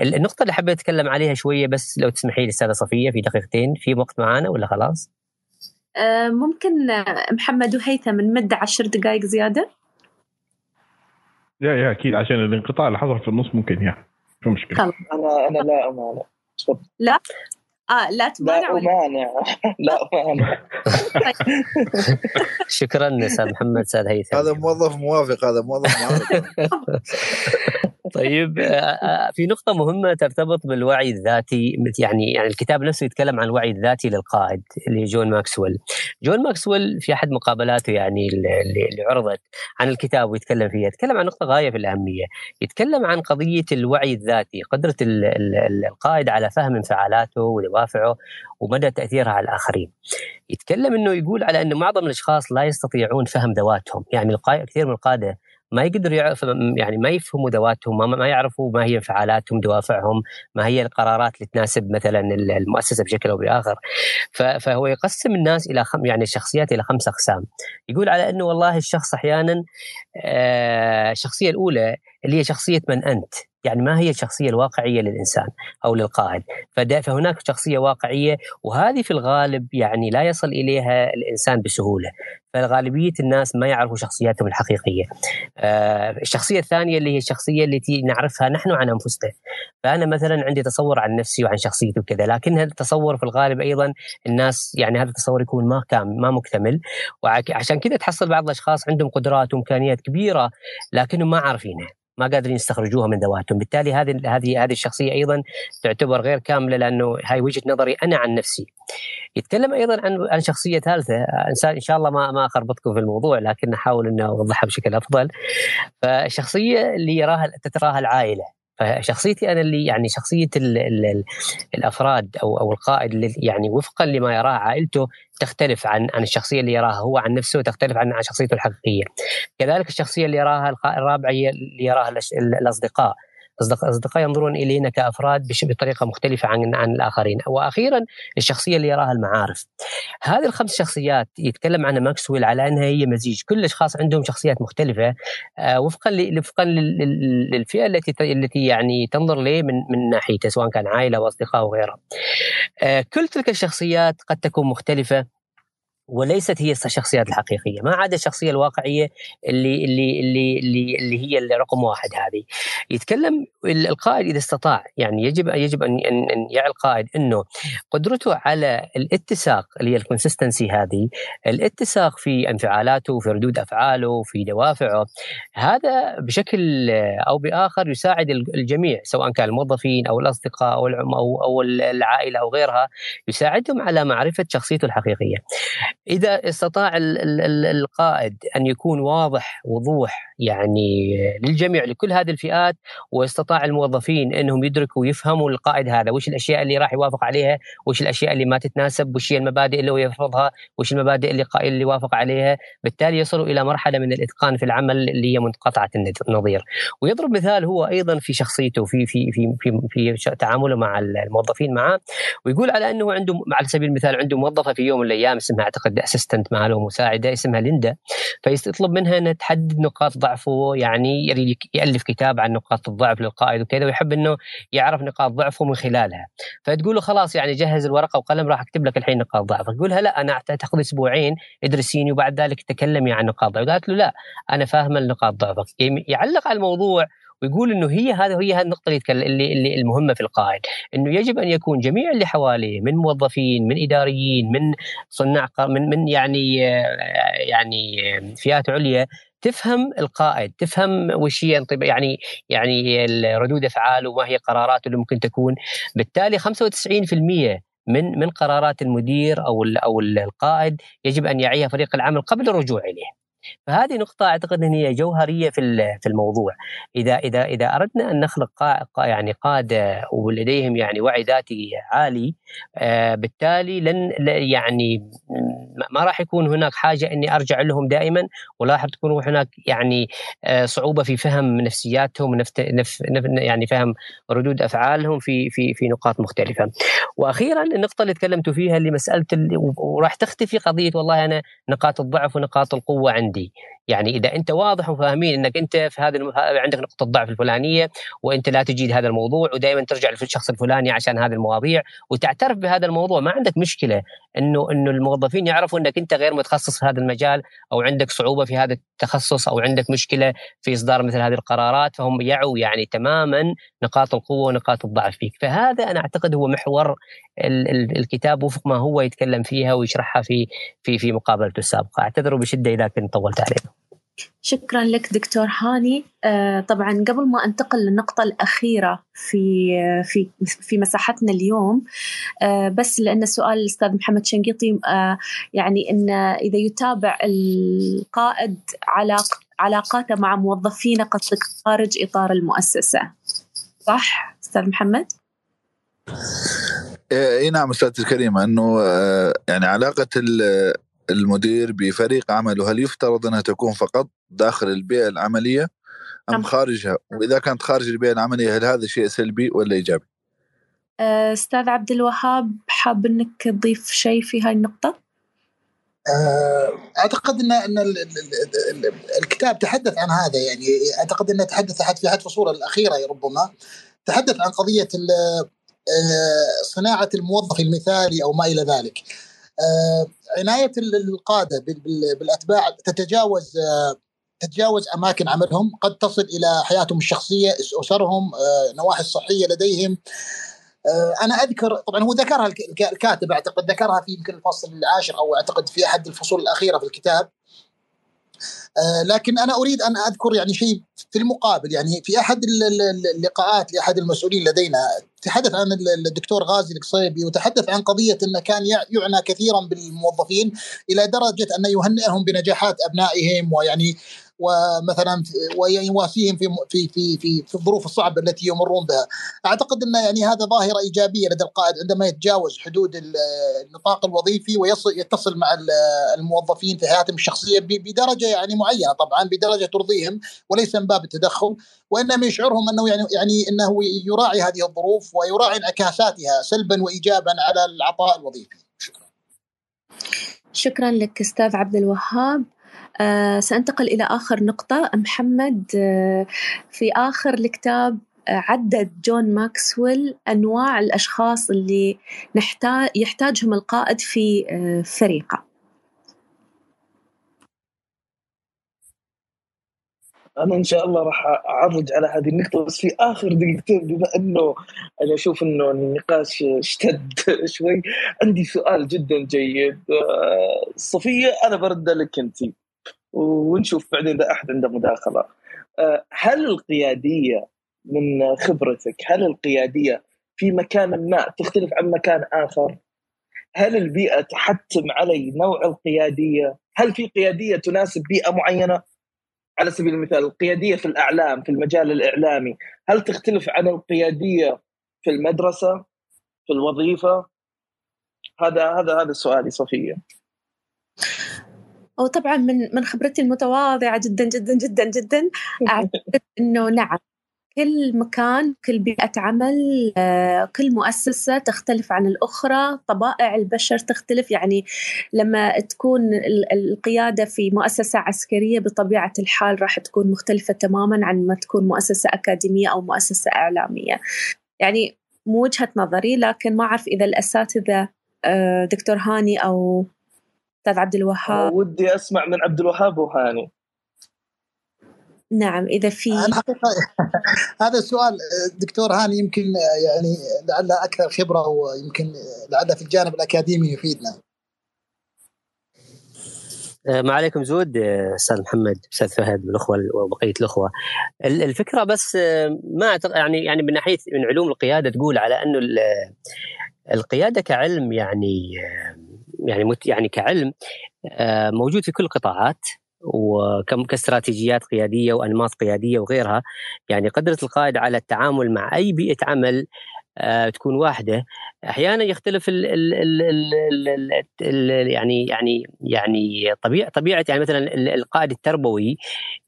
[SPEAKER 8] ال- النقطة اللي حبيت أتكلم عليها شوية بس لو تسمحي لي أستاذة صفية في دقيقتين في وقت معانا ولا خلاص؟
[SPEAKER 2] آه، ممكن آه، محمد وهيثم نمد عشر دقائق زيادة؟
[SPEAKER 4] يا يا أكيد عشان الانقطاع اللي حصل في النص ممكن يا في مشكلة.
[SPEAKER 2] خلاص.
[SPEAKER 3] أنا أنا لا امانع تفضل
[SPEAKER 2] آه لا تمانع
[SPEAKER 3] لا امانع لا امانع
[SPEAKER 8] شكرا أستاذ محمد أستاذ هيثم.
[SPEAKER 6] هذا موظف موافق هذا موظف معارض
[SPEAKER 8] طيب آه، آه، في نقطة مهمة ترتبط بالوعي الذاتي يعني يعني الكتاب نفسه يتكلم عن الوعي الذاتي للقائد اللي جون ماكسويل. جون ماكسويل في أحد مقابلاته يعني اللي عرضت عن الكتاب ويتكلم فيها، يتكلم عن نقطة غاية في الأهمية، يتكلم عن قضية الوعي الذاتي، قدرة ال- ال- القائد على فهم انفعالاته ودوافعه ومدى تأثيرها على الآخرين. يتكلم إنه يقول على انه معظم الأشخاص لا يستطيعون فهم ذواتهم، يعني كثير من القادة ما يقدروا يعرف يعني ما يفهموا ذواتهم ما, ما يعرفوا ما هي انفعالاتهم دوافعهم ما هي القرارات اللي تناسب مثلا المؤسسة بشكل أو بآخر. فهو يقسم الناس إلى خم يعني الشخصيات إلى خمس أقسام. يقول على أنه والله الشخص أحيانا الشخصية الأولى اللي هي شخصية من أنت. يعني ما هي الشخصية الواقعية للإنسان أو للقائد. فهناك شخصية واقعية وهذه في الغالب يعني لا يصل إليها الإنسان بسهولة. فغالبيه الناس ما يعرفوا شخصياتهم الحقيقية. آه، الشخصية الثانية اللي هي الشخصية التي نعرفها نحن عن أنفسنا. فأنا مثلا عندي تصور عن نفسي وعن شخصيتي وكذا لكن هذا التصور في الغالب أيضا الناس يعني هذا التصور يكون ما كامل ما مكتمل. وعشان كذا تحصل بعض الأشخاص عندهم قدرات وإمكانيات كبيرة لكنهم ما عارفينها. ما قادرين يستخرجوها من ذواتهم. بالتالي هذه هذه هذه الشخصية أيضا تعتبر غير كاملة لأنه هاي وجهة نظري أنا عن نفسي. يتكلم أيضا عن عن شخصية ثالثة. إن شاء الله ما ما اخربطكم في الموضوع لكن أحاول اني أوضحها بشكل أفضل. فالشخصية اللي يراها تتراها العائلة. فشخصيتي أنا اللي يعني شخصية ال ال ال الأفراد أو أو القائد اللي يعني وفقا لما يراه عائلته تختلف عن عن الشخصية اللي يراها هو عن نفسه وتختلف عن عن شخصيته الحقيقية. كذلك الشخصية اللي يراها الرابعة هي اللي يراها الأصدقاء. الاصدقاء ينظرون إلينا كأفراد بطريقة مختلفة عن عن الآخرين. وأخيرا الشخصية اللي يراها المعارف. هذه الخمس شخصيات يتكلم عنها ماكسويل على أنها هي مزيج. كل الأشخاص عندهم شخصيات مختلفة. آه وفقا وفقا للفئة التي التي يعني تنظر له من من ناحيته سواء كان عائلة وأصدقاء وغيرها. آه كل تلك الشخصيات قد تكون مختلفة. وليست هي الشخصيات الحقيقية، ما عدا الشخصية الواقعية اللي اللي اللي اللي, اللي هي رقم واحد هذه. يتكلم القائد إذا استطاع يعني يجب يجب أن أن يعي القائد إنه قدرته على الاتساق اللي هي الكونسستنسي هذه، الاتساق في انفعالاته في ردود أفعاله في دوافعه هذا بشكل أو بآخر يساعد الجميع سواء كان الموظفين أو الأصدقاء أو أو العائلة أو غيرها يساعدهم على معرفة شخصيته الحقيقية. إذا استطاع القائد أن يكون واضح وضوح يعني للجميع لكل هذه الفئات واستطاع الموظفين إنهم يدركوا ويفهموا القائد هذا وش الأشياء اللي راح يوافق عليها وش الأشياء اللي ما تتناسب وش هي المبادئ اللي هو يرفضها وش المبادئ اللي اللي وافق عليها. بالتالي يصلوا إلى مرحلة من الإتقان في العمل اللي هي منقطعة النظير. ويضرب مثال هو أيضا في شخصيته في في في في, في تعامله مع الموظفين معه ويقول على أنه عنده على سبيل المثال عنده موظفة في يوم من الأيام اسمها أعتقد اسيستنت ماله مساعده اسمها ليندا. فيطلب منها إنها تحدد نقاط ضعفه يعني يألف كتاب عن نقاط الضعف للقائد وكذا ويحب إنه يعرف نقاط ضعفه من خلالها. فتقول له خلاص يعني جهز الورقة وقلم راح أكتب لك الحين نقاط ضعفك. يقول لها لا أنا تأخذ أسبوعين ادرسيني وبعد ذلك تكلمي عن نقاط ضعفك. قالت له لا أنا فاهمة نقاط ضعفك. يعلق على الموضوع ويقول إنه هي هذا هي النقطة اللي, اللي, اللي المهمة في القائد إنه يجب أن يكون جميع اللي حواليه من موظفين من إداريين من صناع من من يعني يعني فئات عليا تفهم القائد تفهم وش هي يعني يعني ردود أفعاله وما هي قراراته اللي ممكن تكون. بالتالي 95% من من قرارات المدير أو أو القائد يجب أن يعيها فريق العمل قبل الرجوع إليه. فهذه نقطة أعتقد أن هي جوهرية في في الموضوع. إذا إذا إذا أردنا أن نخلق قا يعني قادة ولديهم يعني وعي ذاتي عالي آه بالتالي لن يعني ما راح يكون هناك حاجة أني أرجع لهم دائما ولا راح تكون هناك يعني آه صعوبة في فهم نفسياتهم نف نف يعني فهم ردود أفعالهم في في في نقاط مختلفة. وأخيرا النقطة اللي تكلمت فيها اللي مسألة وراح تختفي قضية والله أنا نقاط الضعف ونقاط القوة عندي. عندي يعني إذا أنت واضح وفاهمين إنك أنت في هذا الم... عندك نقطة الضعف الفلانية وأنت لا تجيد هذا الموضوع ودائما ترجع للشخص الفلاني عشان هذه المواضيع وتعترف بهذا الموضوع. ما عندك مشكلة إنه إنه الموظفين يعرفوا إنك أنت غير متخصص في هذا المجال أو عندك صعوبة في هذا التخصص أو عندك مشكلة في إصدار مثل هذه القرارات فهم يعوا يعني تماما نقاط القوة ونقاط الضعف فيك. فهذا أنا أعتقد هو محور الكتاب وفق ما هو يتكلم فيها ويشرحها في في في مقابلته السابقة. اعتذر بشدة إذا كنت طولت عليكم
[SPEAKER 2] شكرا لك دكتور هاني آه طبعا قبل ما أنتقل للنقطة الأخيرة في في في مساحتنا اليوم آه بس لأن سؤال الأستاذ محمد شنقيطي آه يعني أن إذا يتابع القائد علاق علاقاته مع موظفينه قد خارج إطار المؤسسة صح أستاذ محمد؟
[SPEAKER 6] اي نعم أستاذ الكريمه إنه يعني علاقة المدير بفريق عمله هل يفترض أنها تكون فقط داخل البيئة العملية أم نعم. خارجها وإذا كانت خارج البيئة العملية هل هذا شيء سلبي ولا إيجابي؟
[SPEAKER 2] آه، أستاذ عبد الوهاب حاب إنك تضيف شيء في هاي النقطة؟
[SPEAKER 5] آه، أعتقد ان إن الكتاب تحدث عن هذا يعني أعتقد إنه تحدث أحد في أحد فصوله الأخيرة ربما تحدث عن قضية آه، صناعة الموظف المثالي أو ما إلى ذلك. آه، عناية القادة بالأتباع تتجاوز آه، تتجاوز أماكن عملهم. قد تصل إلى حياتهم الشخصية أسرهم نواحي الصحيه لديهم. أنا أذكر طبعا هو ذكرها الكاتب أعتقد ذكرها في يمكن الفصل العاشر أو أعتقد في أحد الفصول الأخيرة في الكتاب. آه، لكن أنا أريد أن أذكر يعني شيء في المقابل يعني في أحد اللقاءات لأحد المسؤولين لدينا تحدث عن الدكتور غازي القصيبي وتحدث عن قضية انه كان يعنى كثيرا بالموظفين إلى درجة انه يهنئهم بنجاحات أبنائهم ويعني ومثلا ويواسيهم في في في في, الظروف الصعبة التي يمرون بها. أعتقد أن يعني هذا ظاهرة إيجابية لدى القائد عندما يتجاوز حدود النطاق الوظيفي ويصل يتصل مع الموظفين في حياتهم الشخصية بدرجة يعني معينة طبعا بدرجة ترضيهم وليس من باب التدخل وإنما يشعرهم أنه يعني يعني إنه يراعي هذه الظروف ويراعي انعكاساتها سلبا وايجابا على العطاء الوظيفي. شكرا.
[SPEAKER 2] شكرا لك أستاذ عبد الوهاب آه، سأنتقل إلى آخر نقطة. محمد آه، في آخر الكتاب آه، عدد جون ماكسويل أنواع الأشخاص اللي نحتاج يحتاجهم القائد في فريقه.
[SPEAKER 3] أنا إن شاء الله راح أعرج على هذه النقطة بس في آخر دقيقتين بما إنه أنا أشوف إنه النقاش اشتد شوي عندي سؤال جدا جيد. صفية أنا برده لك أنت. ونشوف بعدين إذا أحد عنده مداخلة آه، هل القيادية من خبرتك هل القيادية في مكان ما تختلف عن مكان آخر؟ هل البيئة تحتم علي نوع القيادية؟ هل في قيادية تناسب بيئة معينة؟ على سبيل المثال القيادية في الأعلام في المجال الإعلامي، هل تختلف عن القيادية في المدرسة؟ في الوظيفة؟ هذا هذا هذا سؤالي صفيه.
[SPEAKER 2] وطبعا من من خبرتي المتواضعة جدا جدا جدا جدا أعتقد إنه نعم كل مكان كل بيئة عمل آه، كل مؤسسة تختلف عن الأخرى طبائع البشر تختلف. يعني لما تكون القيادة في مؤسسة عسكرية بطبيعة الحال راح تكون مختلفة تماما عن ما تكون مؤسسة أكاديمية أو مؤسسة إعلامية. يعني مو وجهة نظري لكن ما أعرف إذا الأساتذة آه، دكتور هاني أو أستاذ عبد الوهاب.
[SPEAKER 3] ودي أسمع من عبد الوهاب وهاني.
[SPEAKER 2] نعم إذا في
[SPEAKER 5] هذا السؤال دكتور هاني يمكن يعني لعله أكثر خبرة ويمكن لعله في الجانب الأكاديمي يفيدنا.
[SPEAKER 8] آه، ما عليكم زود آه، أستاذ محمد أستاذ فهد والاخوه وبقية الأخوة. الفكرة بس آه، ما يعني يعني من ناحية من علوم القيادة تقول على أنه القيادة كعلم يعني يعني يعني كعلم موجود في كل القطاعات وكم كاستراتيجيات قيادية وأنماط قيادية وغيرها. يعني قدرة القائد على التعامل مع أي بيئة عمل آه، تكون واحدة. أحيانا يختلف ال ال ال ال ال ال يعني يعني يعني طبيعه طبيعة يعني مثلا القائد التربوي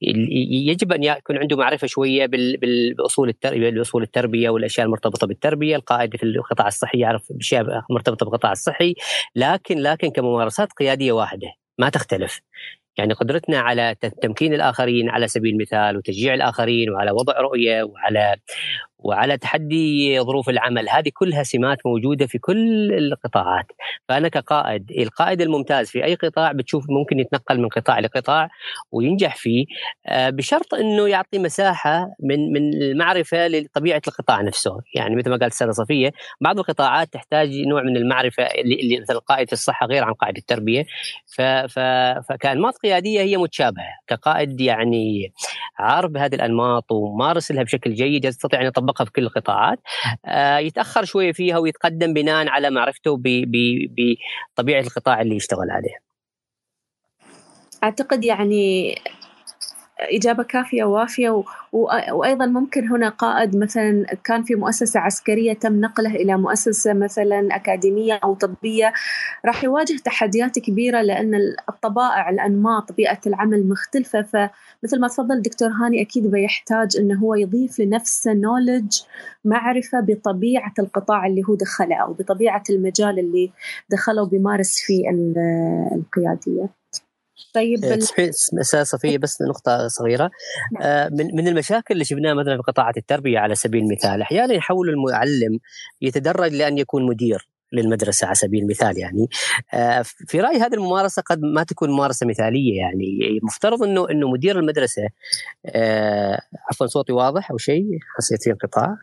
[SPEAKER 8] يجب أن يكون عنده معرفة شوية بأصول التربيه بأصول التربية والأشياء المرتبطة بالتربية، القائد في القطاع الصحي يعرف أشياء مرتبطة بالقطاع الصحي، لكن لكن كممارسات قيادية واحدة ما تختلف. يعني قدرتنا على تمكين الآخرين على سبيل المثال وتشجيع الآخرين وعلى وضع رؤية وعلى وعلى تحدي ظروف العمل. هذه كلها سمات موجودة في كل القطاعات. فأنا كقائد القائد الممتاز في أي قطاع بتشوف ممكن يتنقل من قطاع لقطاع وينجح فيه آه، بشرط إنه يعطي مساحة من من المعرفة لطبيعة القطاع نفسه. يعني مثل ما قالت السيده صفية بعض القطاعات تحتاج نوع من المعرفة اللي مثل قائد الصحة غير عن قائد التربية. فكأنماط قيادية هي متشابهة. كقائد يعني عارف بهذه الأنماط ومارس لها بشكل جيد يستطيع أن يطبق يطبقها في كل القطاعات. آه، يتأخر شوية فيها ويتقدم بناء على معرفته بطبيعة القطاع اللي يشتغل عليه.
[SPEAKER 2] أعتقد يعني إجابة كافية ووافية و... وأيضا ممكن هنا قائد مثلا كان في مؤسسة عسكرية تم نقله إلى مؤسسة مثلا أكاديمية أو طبية راح يواجه تحديات كبيرة لأن الطبائع الأنماط بيئة العمل مختلفة. فمثل ما تفضل دكتور هاني أكيد بيحتاج أنه هو يضيف لنفسه نولج معرفة بطبيعة القطاع اللي هو دخله أو بطبيعة المجال اللي دخله وبيمارس فيه القيادية.
[SPEAKER 8] طيب أستاذ صفيه بس نقطة صغيرة. نعم. آه من من المشاكل اللي شفناها مثلا في قطاعات التربية على سبيل المثال أحيانا يحول المعلم يتدرج لأن يكون مدير للمدرسة على سبيل المثال يعني. آه في رأيي هذه الممارسة قد ما تكون ممارسة مثالية يعني. مفترض إنه إنه مدير المدرسة آه عفوا صوتي واضح أو شيء؟ حسيت في انقطاع.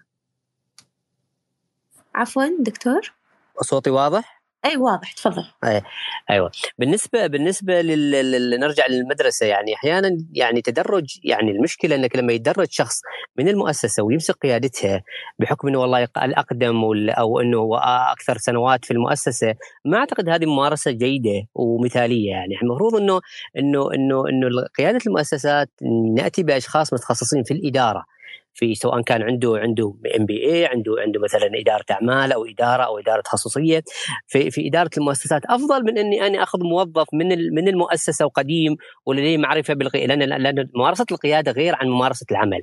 [SPEAKER 2] عفوا دكتور؟
[SPEAKER 8] صوتي واضح؟
[SPEAKER 2] أي واضح تفضل أي.
[SPEAKER 8] أيوه بالنسبة بالنسبة لل... نرجع للمدرسة يعني أحيانا يعني تدرج يعني المشكلة أنك لما يتدرج شخص من المؤسسة ويمسك قيادتها بحكم إنه والله الأقدم أو إنه هو أكثر سنوات في المؤسسة ما أعتقد هذه ممارسة جيدة ومثالية يعني المفروض إنه إنه إنه إنه قيادة المؤسسات نأتي بأشخاص متخصصين في الإدارة في سواء كان عنده عنده ام بي اي عنده عنده مثلا إدارة أعمال أو إدارة أو إدارة تخصصيه في في إدارة المؤسسات أفضل من إني أنا أخذ موظف من من المؤسسة وقديم ولديه معرفة بالقيادة لأن لأن ممارسة القيادة غير عن ممارسة العمل.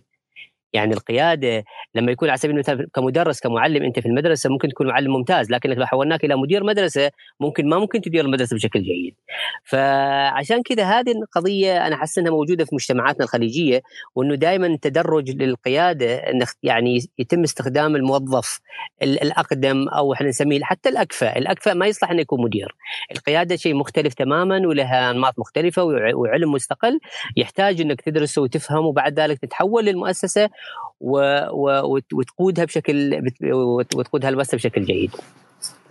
[SPEAKER 8] يعني القيادة لما يكون على سبيل المثال كمدرس كمعلم أنت في المدرسة ممكن تكون معلم ممتاز لكنك لو حولناك إلى مدير مدرسة ممكن ما ممكن تدير المدرسة بشكل جيد فعشان كذا هذه القضية أنا احس إنها موجودة في مجتمعاتنا الخليجية وإنه دائما تدرج للقيادة يعني يتم استخدام الموظف الأقدم أو إحنا نسميه حتى الأكفأ، الأكفأ ما يصلح إنه يكون مدير. القيادة شيء مختلف تماما ولها أنماط مختلفة وعلم مستقل يحتاج إنك تدرسه وتفهمه وبعد ذلك تتحول للمؤسسة. وتقودها بشكل وتقودها المؤسسه بشكل جيد.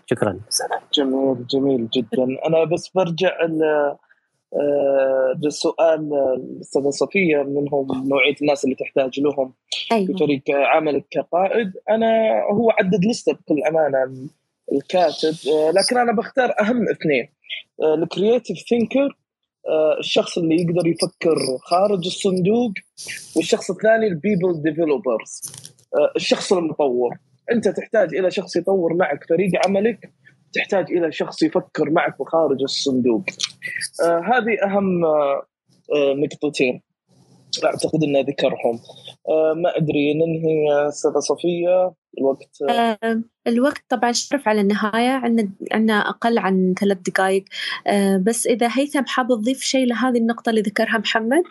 [SPEAKER 8] شكرا.
[SPEAKER 3] جميل جميل جدا، أنا بس برجع للسؤال الاستاذه صفية منهم نوعية الناس اللي تحتاج لهم
[SPEAKER 2] أيوة.
[SPEAKER 3] في فريق عملك كقائد أنا هو عدد لسته بكل أمانة الكاتب لكن أنا بختار أهم اثنين ال creative thinker الشخص اللي يقدر يفكر خارج الصندوق والشخص الثاني ال people developers الشخص المطور. أنت تحتاج إلى شخص يطور معك فريق عملك تحتاج إلى شخص يفكر معك خارج الصندوق. آه هذه أهم آه نقطتين. أعتقد انه ذكرهم آه ما أدري ننهي استاذه صفية. الوقت
[SPEAKER 2] آه الوقت طبعا شرف على النهاية. عندنا عندنا أقل عن ثلاث دقائق آه بس إذا هيثم حاب تضيف شيء لهذه النقطة اللي ذكرها محمد؟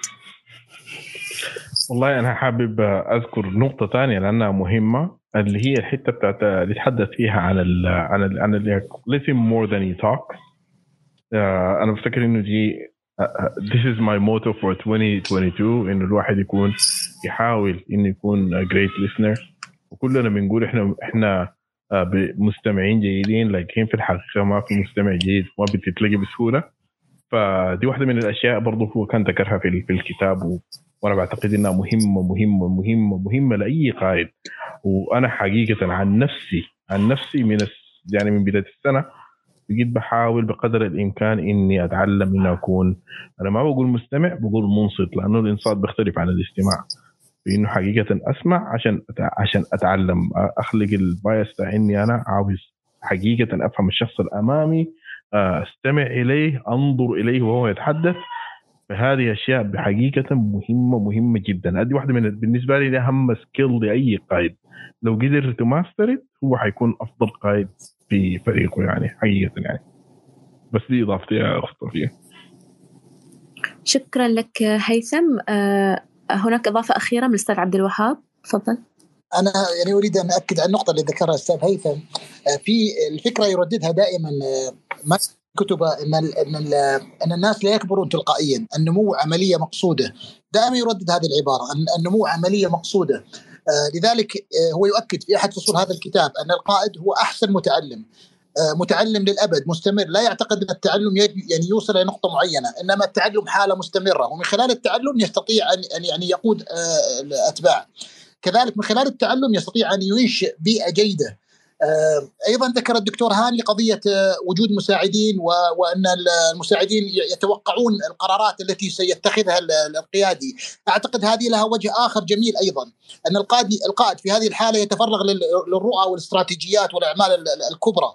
[SPEAKER 4] والله أنا حابب أذكر نقطة ثانية لأنها مهمة اللي هي الحتة بتاعت اللي تحدث فيها عن ال عن ال عن اللي listen more than you talk uh, أنا بفتكر إنه دي this is my motto for 2022 إنه الواحد يكون يحاول إنه يكون a great listener وكلنا بنقول إحنا إحنا uh, مستمعين جيدين لكن في الحقيقة ما في مستمع جيد ما بتتلاقي بسهولة فدي واحدة من الأشياء برضه هو كان ذكرها في الكتاب. وأنا بعتقد إنها مهمة مهمة مهمة مهمة لأي قائد وأنا حقيقة عن نفسي عن نفسي من يعني من بداية السنة بقيت بحاول بقدر الإمكان إني أتعلم اني أكون أنا ما بقول مستمع بقول منصت لأنه الإنصات بيختلف عن الاستماع. بإنه حقيقة أسمع عشان عشان أتعلم. أخلق ال space إني أنا عاوز حقيقة أفهم الشخص الأمامي أستمع إليه أنظر إليه وهو يتحدث. فهذه أشياء بحقيقة مهمة مهمة جدا. هذه واحدة من بالنسبة لي أهم skill لأي قائد. لو قدر تماستر هو حيكون أفضل قائد. في فريقه يعني حقيقة يعني. بس دي اضافتي يا أخت صفيه
[SPEAKER 2] شكرا لك هيثم. هناك إضافة أخيرة من الاستاذ عبد الوهاب؟ تفضل.
[SPEAKER 5] أنا يعني أريد أن اكد على النقطة اللي ذكرها الاستاذ هيثم. في الفكرة يرددها دائما كتب إن إن إن الناس لا يكبرون تلقائيا، النمو عملية مقصودة، دائما يردد هذه العبارة أن النمو عملية مقصودة، لذلك هو يؤكد في أحد فصول هذا الكتاب أن القائد هو أحسن متعلم، متعلم للأبد مستمر لا يعتقد أن التعلم يعني يوصل إلى نقطة معينة إنما التعلم حالة مستمرة ومن خلال التعلم يستطيع ان يعني يقود الأتباع. كذلك من خلال التعلم يستطيع أن ينشئ بيئة جيدة أيضا ذكر الدكتور هاني قضية وجود مساعدين وأن المساعدين يتوقعون القرارات التي سيتخذها القيادي، أعتقد هذه لها وجه آخر جميل أيضا أن القائد القائد في هذه الحالة يتفرغ للرؤى والاستراتيجيات والأعمال الكبرى.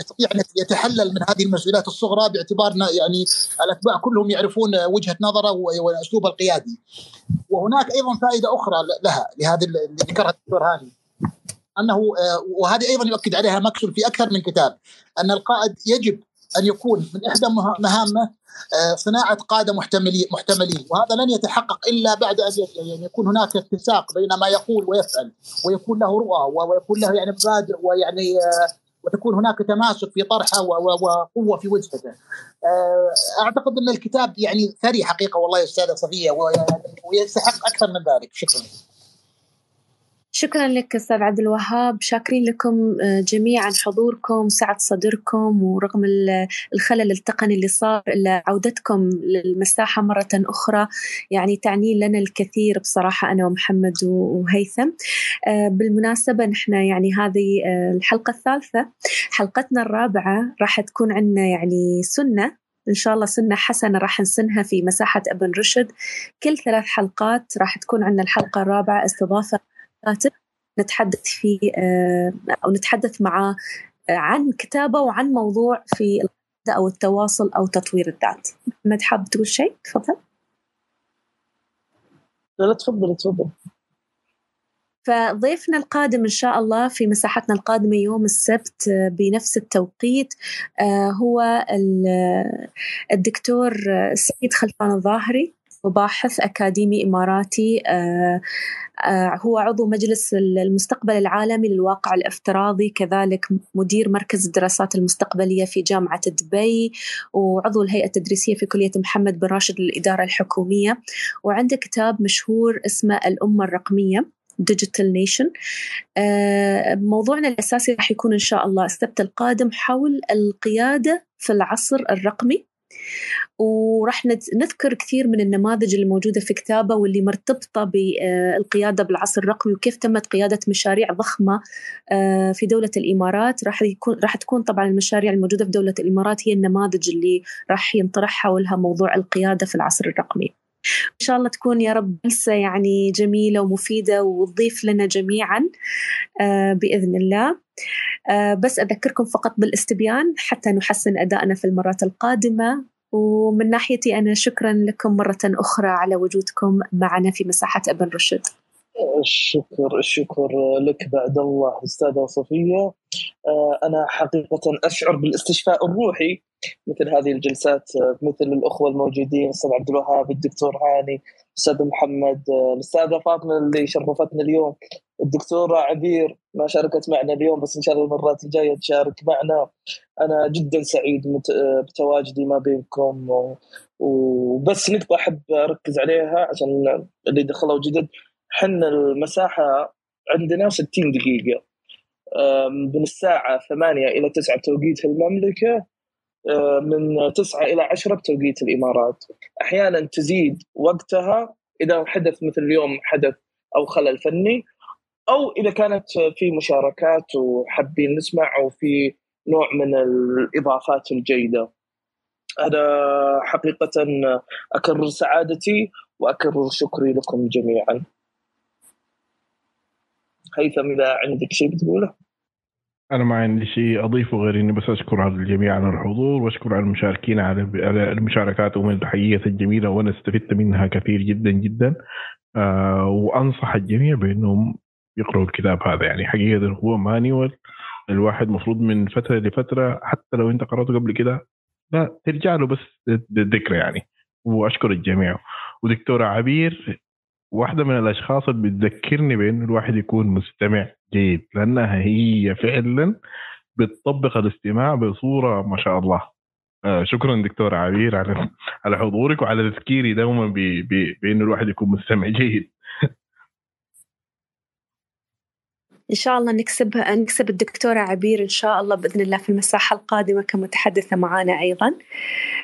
[SPEAKER 5] يستطيع أن يتحلل من هذه المسؤوليات الصغرى باعتبارنا يعني الأتباع كلهم يعرفون وجهة نظره واسلوبه القيادي. وهناك أيضا فائدة أخرى لها لهذه اللي ذكرها الدكتور هاني. أنه وهذه أيضا يؤكد عليها ماكسول في أكثر من كتاب أن القائد يجب أن يكون من إحدى مهامه صناعة قادة محتملين محتملين وهذا لن يتحقق إلا بعد أن يعني يكون هناك اتساق بين ما يقول ويفعل ويكون له رؤى ويكون له يعني مبادئ ويعني وتكون هناك تماسك في طرحه وقوة في وجهته. أعتقد أن الكتاب يعني ثري حقيقة والله يا أستاذة صفية ويستحق أكثر من ذلك شكرا.
[SPEAKER 2] شكرا لك أستاذ عبد الوهاب. شاكرين لكم جميعا حضوركم سعه صدركم ورغم الخلل التقني اللي صار إلا عودتكم للمساحة مرة أخرى. يعني تعني لنا الكثير بصراحة أنا ومحمد وهيثم. بالمناسبة نحن يعني هذه الحلقة الثالثة. حلقتنا الرابعة راح تكون عندنا يعني سنة. إن شاء الله سنة حسنة راح نسنها في مساحة أبن رشد. كل ثلاث حلقات راح تكون عندنا الحلقة الرابعة. استضافة كاتب نتحدث فيه أو نتحدث معه عن كتابة وعن موضوع في أو التواصل أو تطوير الذات. محمد حاب تقول شيء؟ تفضل.
[SPEAKER 3] لا لا تفضل تفضل.
[SPEAKER 2] فضيفنا القادم إن شاء الله في مساحتنا القادمة يوم السبت بنفس التوقيت هو الدكتور سعيد خلفان الظاهري. وباحث أكاديمي إماراتي آه، هو عضو مجلس المستقبل العالمي للواقع الافتراضي كذلك مدير مركز الدراسات المستقبلية في جامعة دبي وعضو الهيئة التدريسية في كلية محمد بن راشد للإدارة الحكومية وعنده كتاب مشهور اسمه الأمة الرقمية Digital Nation آه، موضوعنا الأساسي راح يكون إن شاء الله السبت القادم حول القيادة في العصر الرقمي. وراح نذكر كثير من النماذج الموجودة في كتابة واللي مرتبطة بالقيادة بالعصر الرقمي وكيف تمت قيادة مشاريع ضخمة آه، في دولة الإمارات. راح يكون راح تكون طبعا المشاريع الموجودة في دولة الإمارات هي النماذج اللي راح ينطرح حولها موضوع القيادة في العصر الرقمي. إن شاء الله تكون يا رب جلسة يعني جميلة ومفيدة وتضيف لنا جميعا آه، بإذن الله. آه، بس أذكركم فقط بالاستبيان حتى نحسن أدائنا في المرات القادمة. ومن ناحيتي أنا شكرا لكم مرة أخرى على وجودكم معنا في مساحة أبن رشد.
[SPEAKER 3] الشكر الشكر لك بعد الله أستاذة صفية. آه، أنا حقيقة أشعر بالاستشفاء الروحي مثل هذه الجلسات مثل الأخوة الموجودين الاستاذ عبد الوهاب الدكتور هاني الاستاذ محمد الأستاذة فاطمة اللي شرفتنا اليوم. الدكتورة عبير ما شاركت معنا اليوم بس إن شاء الله المرات الجاية تشارك معنا. أنا جدا سعيد بتواجدي ما بينكم وبس نقطة أحب أركز عليها عشان اللي دخلوا جدد. حنا المساحة عندنا 60 دقيقة من الساعة 8 إلى 9 بتوقيت المملكة. من 9 إلى 10 بتوقيت الإمارات. أحيانا تزيد وقتها إذا حدث مثل اليوم حدث أو خلل فني أو إذا كانت في مشاركات وحابين نسمع أو في نوع من الإضافات الجيدة. أنا حقيقة أكرر سعادتي وأكرر شكري لكم جميعا. هيثم إذا عندك شيء بتقوله؟
[SPEAKER 4] أنا ما عندي شيء أضيفه غير إني بس أشكر على الجميع على الحضور وأشكر على المشاركين على المشاركات ومن التحيات الجميلة وأنا استفدت منها كثير جدا جدا. آه وأنصح الجميع بأنهم يقرأوا الكتاب هذا. يعني حقيقة هو مانيوال. الواحد مفروض من فترة لفترة حتى لو أنت قرأته قبل كده لا ترجع له بس للذكرى يعني. وأشكر الجميع. ودكتورة عبير واحدة من الأشخاص اللي بتذكرني بأن الواحد يكون مستمع جيد لأنها هي فعلا بتطبق الاستماع بصورة ما شاء الله. آه شكرا دكتورة عبير على على حضورك وعلى تذكيري دوما بأنه الواحد يكون مستمع جيد.
[SPEAKER 2] إن شاء الله نكسب نكسب الدكتورة عبير إن شاء الله بإذن الله في المساحة القادمة كمتحدثة معنا أيضا.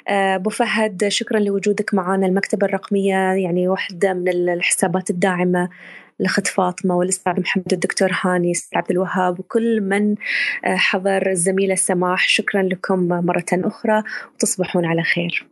[SPEAKER 2] آه، أبو فهد شكرا لوجودك معنا المكتبة الرقمية يعني واحدة من الحسابات الداعمة الأخت فاطمة والأستاذ محمد الدكتور هاني الأستاذ عبد الوهاب وكل من آه، حضر الزميلة سماح. شكرا لكم مرة أخرى وتصبحون على خير.